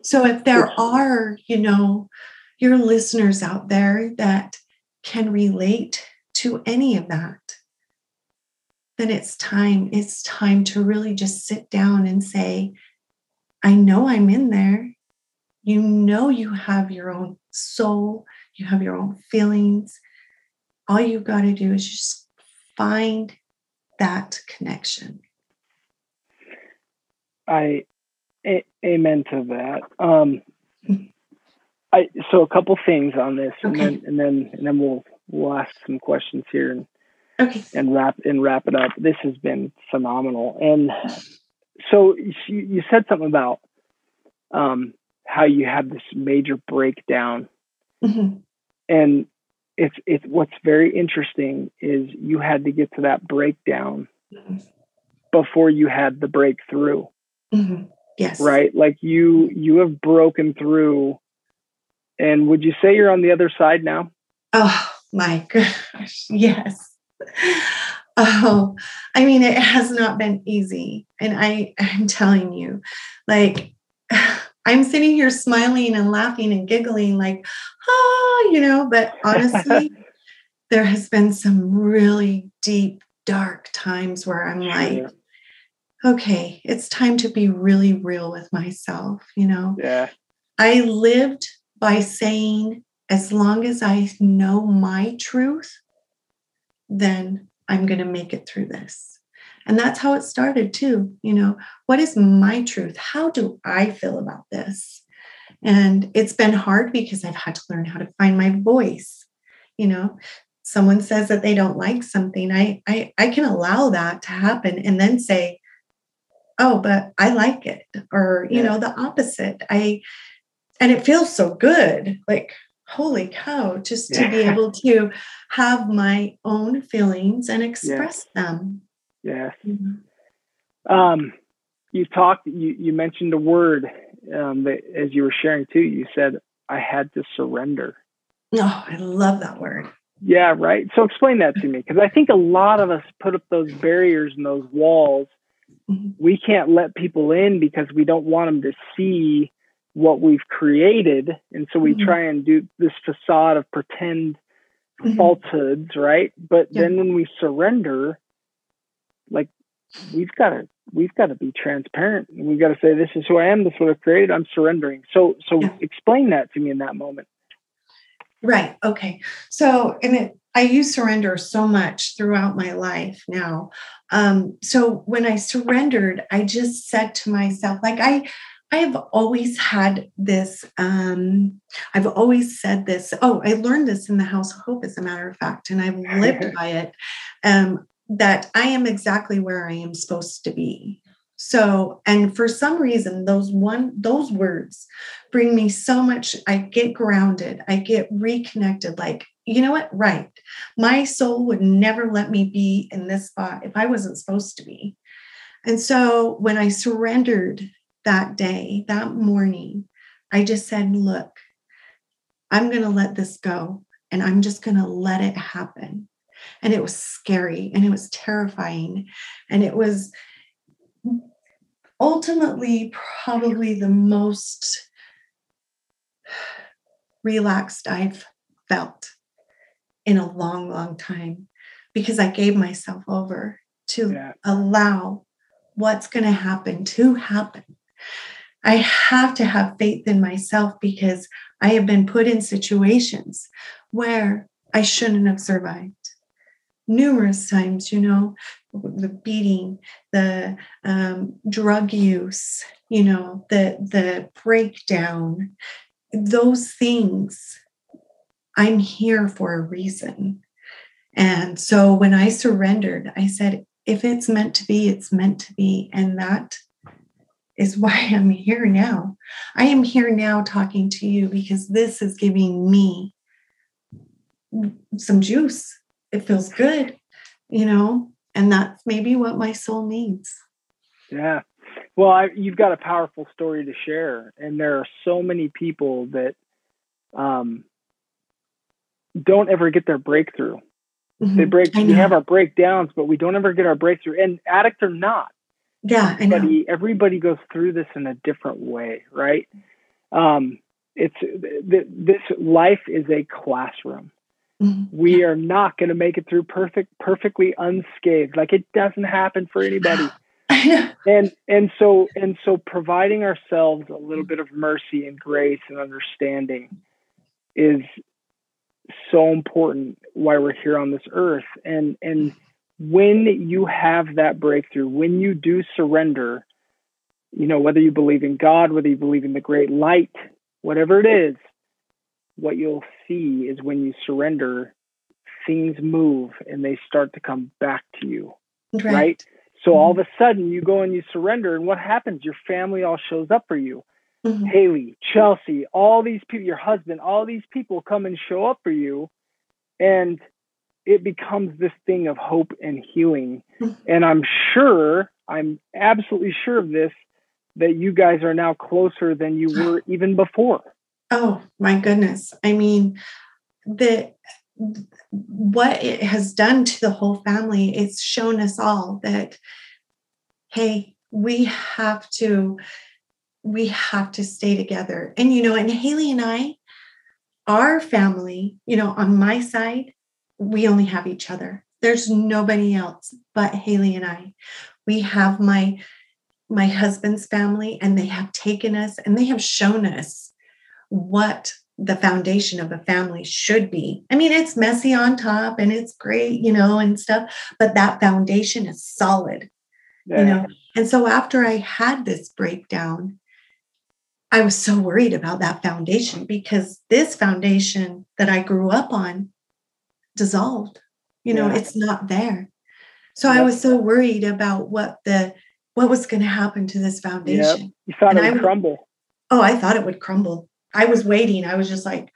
So if there are, you know, your listeners out there that can relate to any of that, then it's time, it's time to really just sit down and say, I know I'm in there. You know, you have your own soul, you have your own feelings. All you've got to do is just find that connection. I a, amen to that. Um, I so a couple things on this, okay. and then and then and then we'll we'll ask some questions here and okay. and wrap and wrap it up. This has been phenomenal, and so you, you said something about um, how you had this major breakdown, mm-hmm. and it's it's what's very interesting is you had to get to that breakdown mm-hmm. before you had the breakthrough. Mm-hmm. Yes. Right. Like you you have broken through. And would you say you're on the other side now? Oh my gosh. Yes. Oh, I mean, it has not been easy. And I, I'm telling you, like, I'm sitting here smiling and laughing and giggling, like, oh, you know, but honestly, there has been some really deep, dark times where I'm like, okay, it's time to be really real with myself, you know? Yeah. I lived by saying, as long as I know my truth, then I'm going to make it through this. And that's how it started, too. You know, what is my truth? How do I feel about this? And it's been hard because I've had to learn how to find my voice. You know, someone says that they don't like something, I, I, I can allow that to happen and then say, oh but i like it or you yeah. know the opposite i and it feels so good like holy cow just to yeah. be able to have my own feelings and express yeah. them yeah mm-hmm. um you talked you you mentioned a word um that as you were sharing too you said i had to surrender oh i love that word yeah right so explain that to me because i think a lot of us put up those barriers and those walls mm-hmm. we can't let people in because we don't want them to see what we've created and so we mm-hmm. try and do this facade of pretend mm-hmm. falsehoods right but yeah. then when we surrender like we've got to we've got to be transparent and we've got to say this is who i am this is what i've created i'm surrendering so so yeah. explain that to me in that moment right okay so and it I use surrender so much throughout my life now. Um, so when I surrendered, I just said to myself, like I, I have always had this. Um, I've always said this. Oh, I learned this in the House of Hope, as a matter of fact, and I've lived by it. Um, that I am exactly where I am supposed to be. So, and for some reason, those one those words bring me so much. I get grounded. I get reconnected. Like, you know what? Right. My soul would never let me be in this spot if I wasn't supposed to be. And so when I surrendered that day, that morning, I just said, look, I'm going to let this go and I'm just going to let it happen. And it was scary and it was terrifying. And it was ultimately probably the most relaxed I've felt in a long, long time because I gave myself over to yeah. allow what's going to happen to happen. I have to have faith in myself because I have been put in situations where I shouldn't have survived numerous times, you know, the beating, the um, drug use, you know, the the breakdown, those things. I'm here for a reason. And so when I surrendered, I said, if it's meant to be, it's meant to be. And that is why I'm here now. I am here now talking to you because this is giving me some juice. It feels good, you know, and that's maybe what my soul needs. Yeah. Well I, you've got a powerful story to share and there are so many people that um, don't ever get their breakthrough. Mm-hmm. they break we have our breakdowns but we don't ever get our breakthrough. And addict or not. Yeah everybody everybody goes through this in a different way right? Um, it's th- this life is a classroom. Mm-hmm. We are not going to make it through perfect, perfectly unscathed. Like it doesn't happen for anybody. and and so and so providing ourselves a little bit of mercy and grace and understanding is so important why we're here on this earth and and when you have that breakthrough, when you do surrender, you know, whether you believe in God, whether you believe in the great light, whatever it is, what you'll see is when you surrender, things move and they start to come back to you. Right. right? So mm-hmm. all of a sudden you go and you surrender, and what happens? Your family all shows up for you. Mm-hmm. Haley, Chelsea, all these people, your husband, all these people come and show up for you. And it becomes this thing of hope and healing. Mm-hmm. And I'm sure, I'm absolutely sure of this, that you guys are now closer than you were even before. Oh my goodness. I mean, the what it has done to the whole family, it's shown us all that, hey, we have to, we have to stay together. And you know, and Haley and I, our family, you know, on my side, we only have each other. There's nobody else but Haley and I. We have my my husband's family and they have taken us and they have shown us what the foundation of a family should be. I mean, it's messy on top and it's great, you know, and stuff, but that foundation is solid, yeah. you know. And so after I had this breakdown, I was so worried about that foundation because this foundation that I grew up on dissolved. You know, yeah. it's not there. So yep. I was so worried about what the what was going to happen to this foundation. Yep. You thought and it would I, crumble. Oh, I thought it would crumble. I was waiting. I was just like,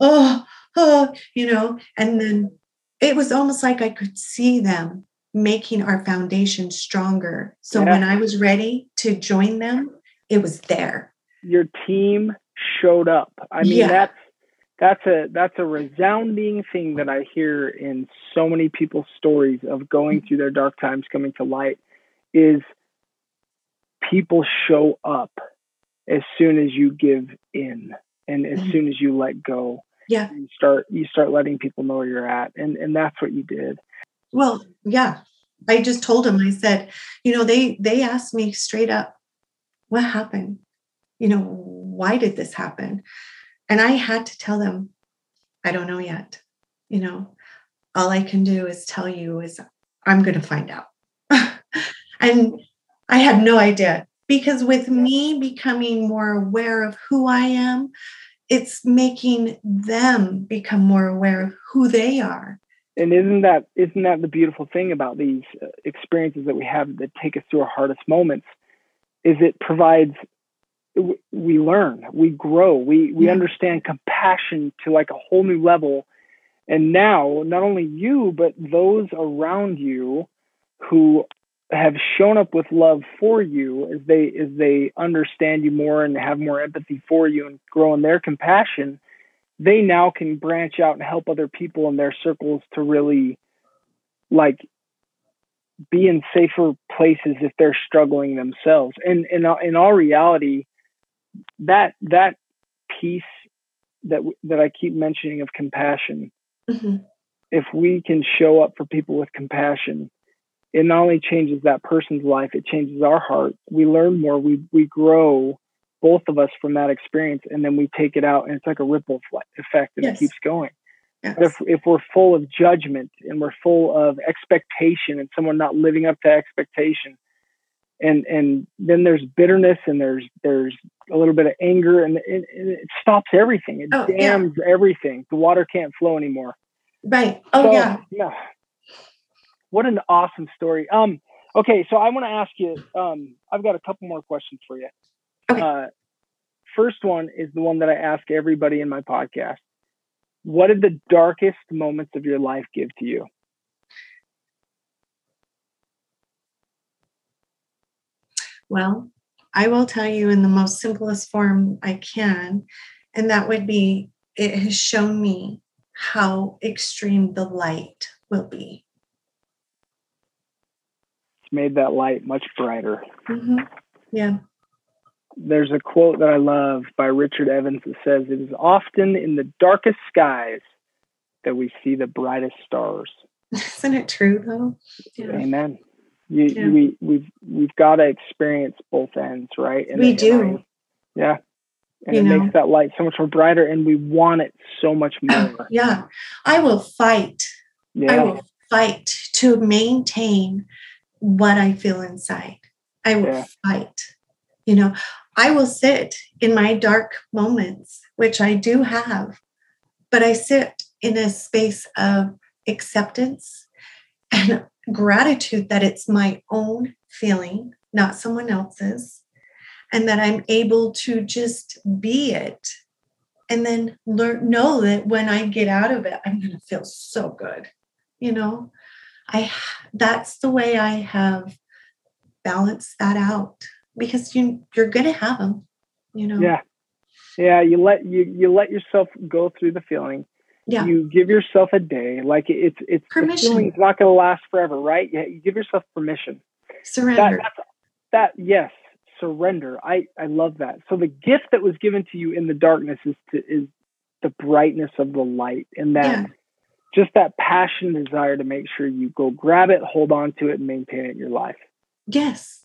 oh, oh, you know, and then it was almost like I could see them making our foundation stronger. So yeah. when I was ready to join them, it was there. Your team showed up. I mean, yeah. that's that's a that's a resounding thing that I hear in so many people's stories of going mm-hmm. through their dark times coming to light is people show up as soon as you give in and as mm-hmm. soon as you let go yeah. you start you start letting people know where you're at. And and that's what you did. Well yeah. I just told him i said you know they they asked me straight up what happened? You know why did this happen? And i had to tell them i don't know yet. You know all i can do is tell you is i'm going to find out. And i had no idea because with me becoming more aware of who I am, it's making them become more aware of who they are. And isn't that isn't that the beautiful thing about these uh, experiences that we have that take us through our hardest moments? Is it provides we learn, we grow, we we yeah. understand compassion to like a whole new level. And now, not only you, but those around you who have shown up with love for you as they as they understand you more and have more empathy for you and grow in their compassion they now can branch out and help other people in their circles to really like be in safer places if they're struggling themselves and in in all reality that that piece that that I keep mentioning of compassion mm-hmm. if we can show up for people with compassion it not only changes that person's life, it changes our heart. We learn more, we we grow, both of us from that experience, and then we take it out, and it's like a ripple effect, and yes. it keeps going. Yes. But if if we're full of judgment and we're full of expectation, and someone not living up to expectation, and and then there's bitterness, and there's there's a little bit of anger, and it, it stops everything. It oh, dams yeah. everything. The water can't flow anymore. Right. Oh so, yeah. Yeah what an awesome story. Um, okay, so I want to ask you. Um, I've got a couple more questions for you. Okay. Uh, first one is the one that I ask everybody in my podcast. What did the darkest moments of your life give to you? Well, I will tell you in the most simplest form I can, and that would be it has shown me how extreme the light will be made that light much brighter. Mm-hmm. Yeah. There's a quote that I love by Richard Evans that says, It is often in the darkest skies that we see the brightest stars. Isn't it true though? Yeah. Amen. You, yeah. we we've we've got to experience both ends, right? And we do. I, yeah. And you it know. makes that light so much more brighter and we want it so much more. yeah. I will fight. Yeah. I will fight to maintain what I feel inside. I will Yeah. fight. You know, I will sit in my dark moments, which I do have, but I sit in a space of acceptance and gratitude that it's my own feeling, not someone else's, and that I'm able to just be it and then learn know that when I get out of it, I'm going to feel so good. You know, I that's the way I have balanced that out because you you're going to have them, you know. Yeah. Yeah. You let you you let yourself go through the feeling. Yeah. You give yourself a day. Like it's it's the Permission. feeling's not going to last forever, right? Yeah. You give yourself permission. That, Surrender. that's, that yes, surrender. I I love that. So the gift that was given to you in the darkness is to is the brightness of the light, and that Yeah. Just that passion, desire to make sure you go grab it, hold on to it, and maintain it in your life. yes.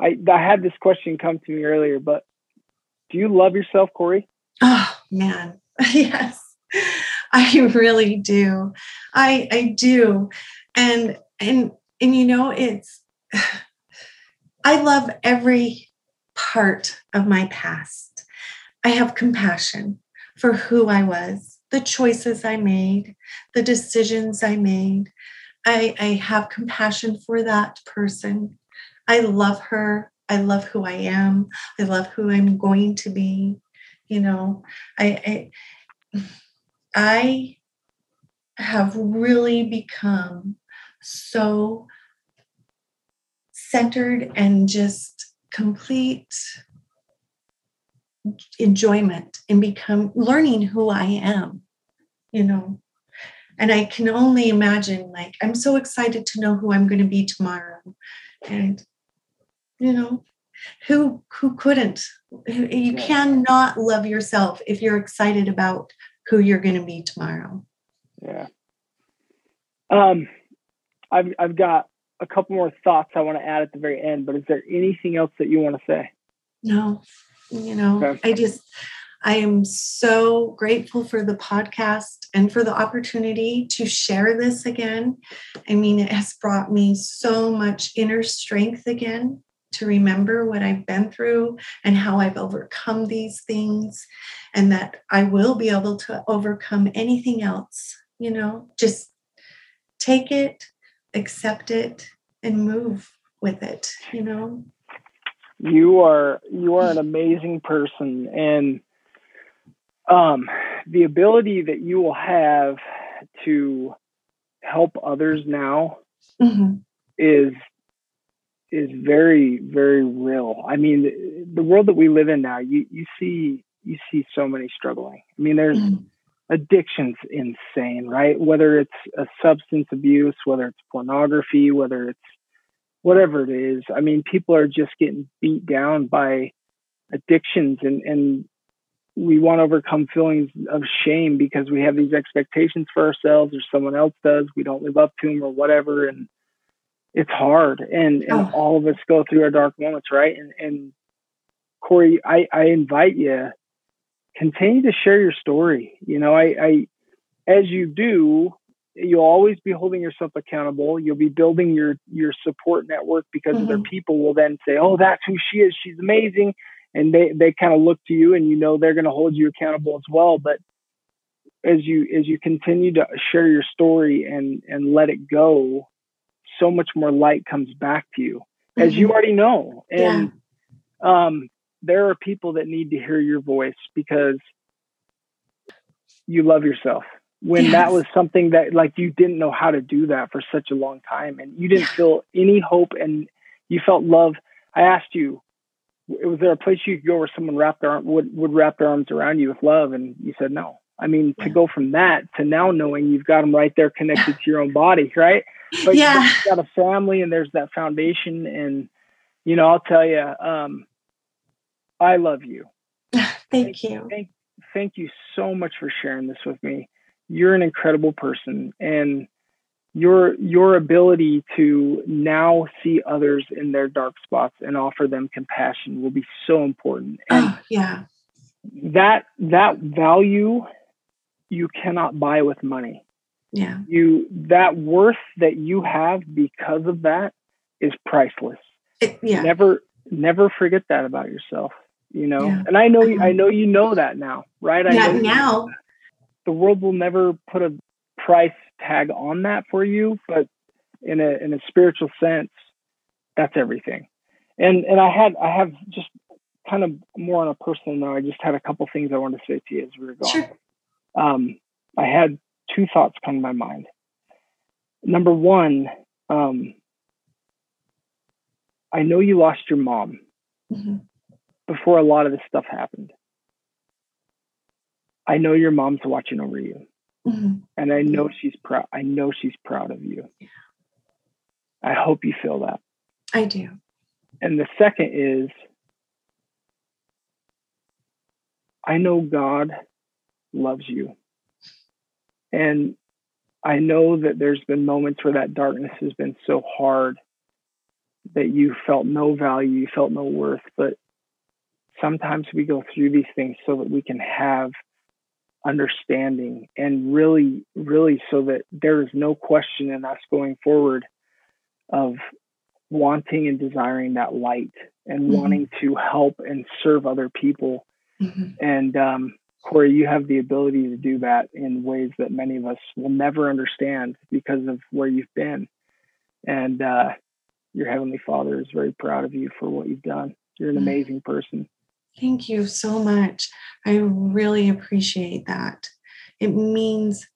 I I had this question come to me earlier, but do you love yourself, Corey? Oh man. yes. I really do. I I do. And and and you know it's I love every part of my past. I have compassion for who I was, the choices I made, the decisions I made. I, I have compassion for that person. I love her. I love who I am. I love who I'm going to be. You know, I I, I have really become so centered and just complete enjoyment and become learning who I am, you know. And I can only imagine, like, I'm so excited to know who I'm going to be tomorrow. And, you know, who who couldn't? You cannot love yourself if you're excited about who you're going to be tomorrow. Yeah. Um, I've I've got a couple more thoughts I want to add at the very end, but is there anything else that you want to say? No, you know, Okay. I just, I am so grateful for the podcast and for the opportunity to share this again. I mean, it has brought me so much inner strength again to remember what I've been through and how I've overcome these things, and that I will be able to overcome anything else. You know, just take it, accept it, and move with it, you know? You are you are an amazing person, and um, the ability that you will have to help others now Mhm. is is very very real. I mean, the, the world that we live in now, you you see you see so many struggling. I mean, there's Mhm. addiction's insane, right? Whether it's a substance abuse, whether it's pornography, whether it's whatever it is. I mean, people are just getting beat down by addictions and and we want to overcome feelings of shame because we have these expectations for ourselves or someone else does. We don't live up to them or whatever. And it's hard. And, and Oh. all of us go through our dark moments, right? And, and Corey, I, I invite you, continue to share your story. You know, I, I, as you do, you'll always be holding yourself accountable. You'll be building your, your support network because other Mhm. people will then say, Oh, that's who she is. She's amazing and they they kind of look to you and you know they're going to hold you accountable as well but as you as you continue to share your story and and let it go so much more light comes back to you as you Mhm. already know and um there are people that need to hear your voice because you love yourself when that was something that like you didn't know how to do that for such a long time and you didn't feel any hope and you felt love. I asked you was there a place you could go where someone wrapped their arm, would, would wrap their arms around you with love? And you said no. I mean to go from that to now knowing you've got them right there connected to your own body right? But Yeah. you've got a family and there's that foundation and you know i'll tell you um i love you. Thank you. thank thank you so much for sharing this with me you're an incredible person and your your ability to now see others in their dark spots and offer them compassion will be so important and Oh, yeah. that that value you cannot buy with money Yeah. You that worth that you have because of that is priceless. It, yeah. Never never forget that about yourself. You know, Yeah. and I know Uh-huh. I know you know that now, right? I yeah. you know Now. The world will never put a price tag on that for you, but in a in a spiritual sense, that's everything. And and I had I have just kind of more on a personal note. I just had a couple things I wanted to say to you as we were going. Sure. Um, I had two thoughts come to my mind. Number one, um, I know you lost your mom Mhm. before a lot of this stuff happened. I know your mom's watching over you, Mhm. and I know she's proud. I know she's proud of you. I hope you feel that. I do. And the second is, I know God loves you. And I know that there's been moments where that darkness has been so hard that you felt no value, you felt no worth. But sometimes we go through these things so that we can have understanding and really, really so that there is no question in us going forward of wanting and desiring that light and Mhm. wanting to help and serve other people. Mhm. And um, Corey, you have the ability to do that in ways that many of us will never understand because of where you've been. And uh, your Heavenly Father is very proud of you for what you've done. You're an Mm. amazing person. Thank you so much. I really appreciate that. It means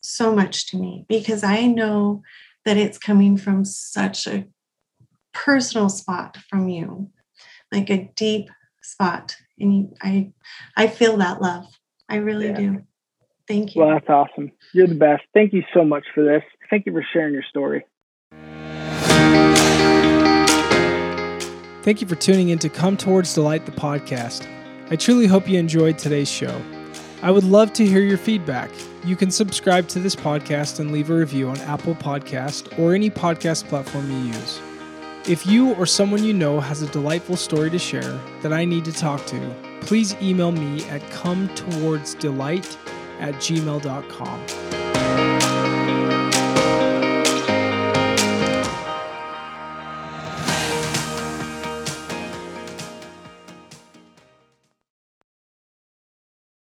so much to me because I know that it's coming from such a personal spot from you, like a deep spot. And you, I, I feel that love. I really Yeah. do. Thank you. Well, that's awesome. You're the best. Thank you so much for this. Thank you for sharing your story. Thank you for tuning in to Come Towards Delight, the podcast. I truly hope you enjoyed today's show. I would love to hear your feedback. You can subscribe to this podcast and leave a review on Apple Podcast or any podcast platform you use. If you or someone you know has a delightful story to share that I need to talk to, please email me at come towards delight at gmail.com.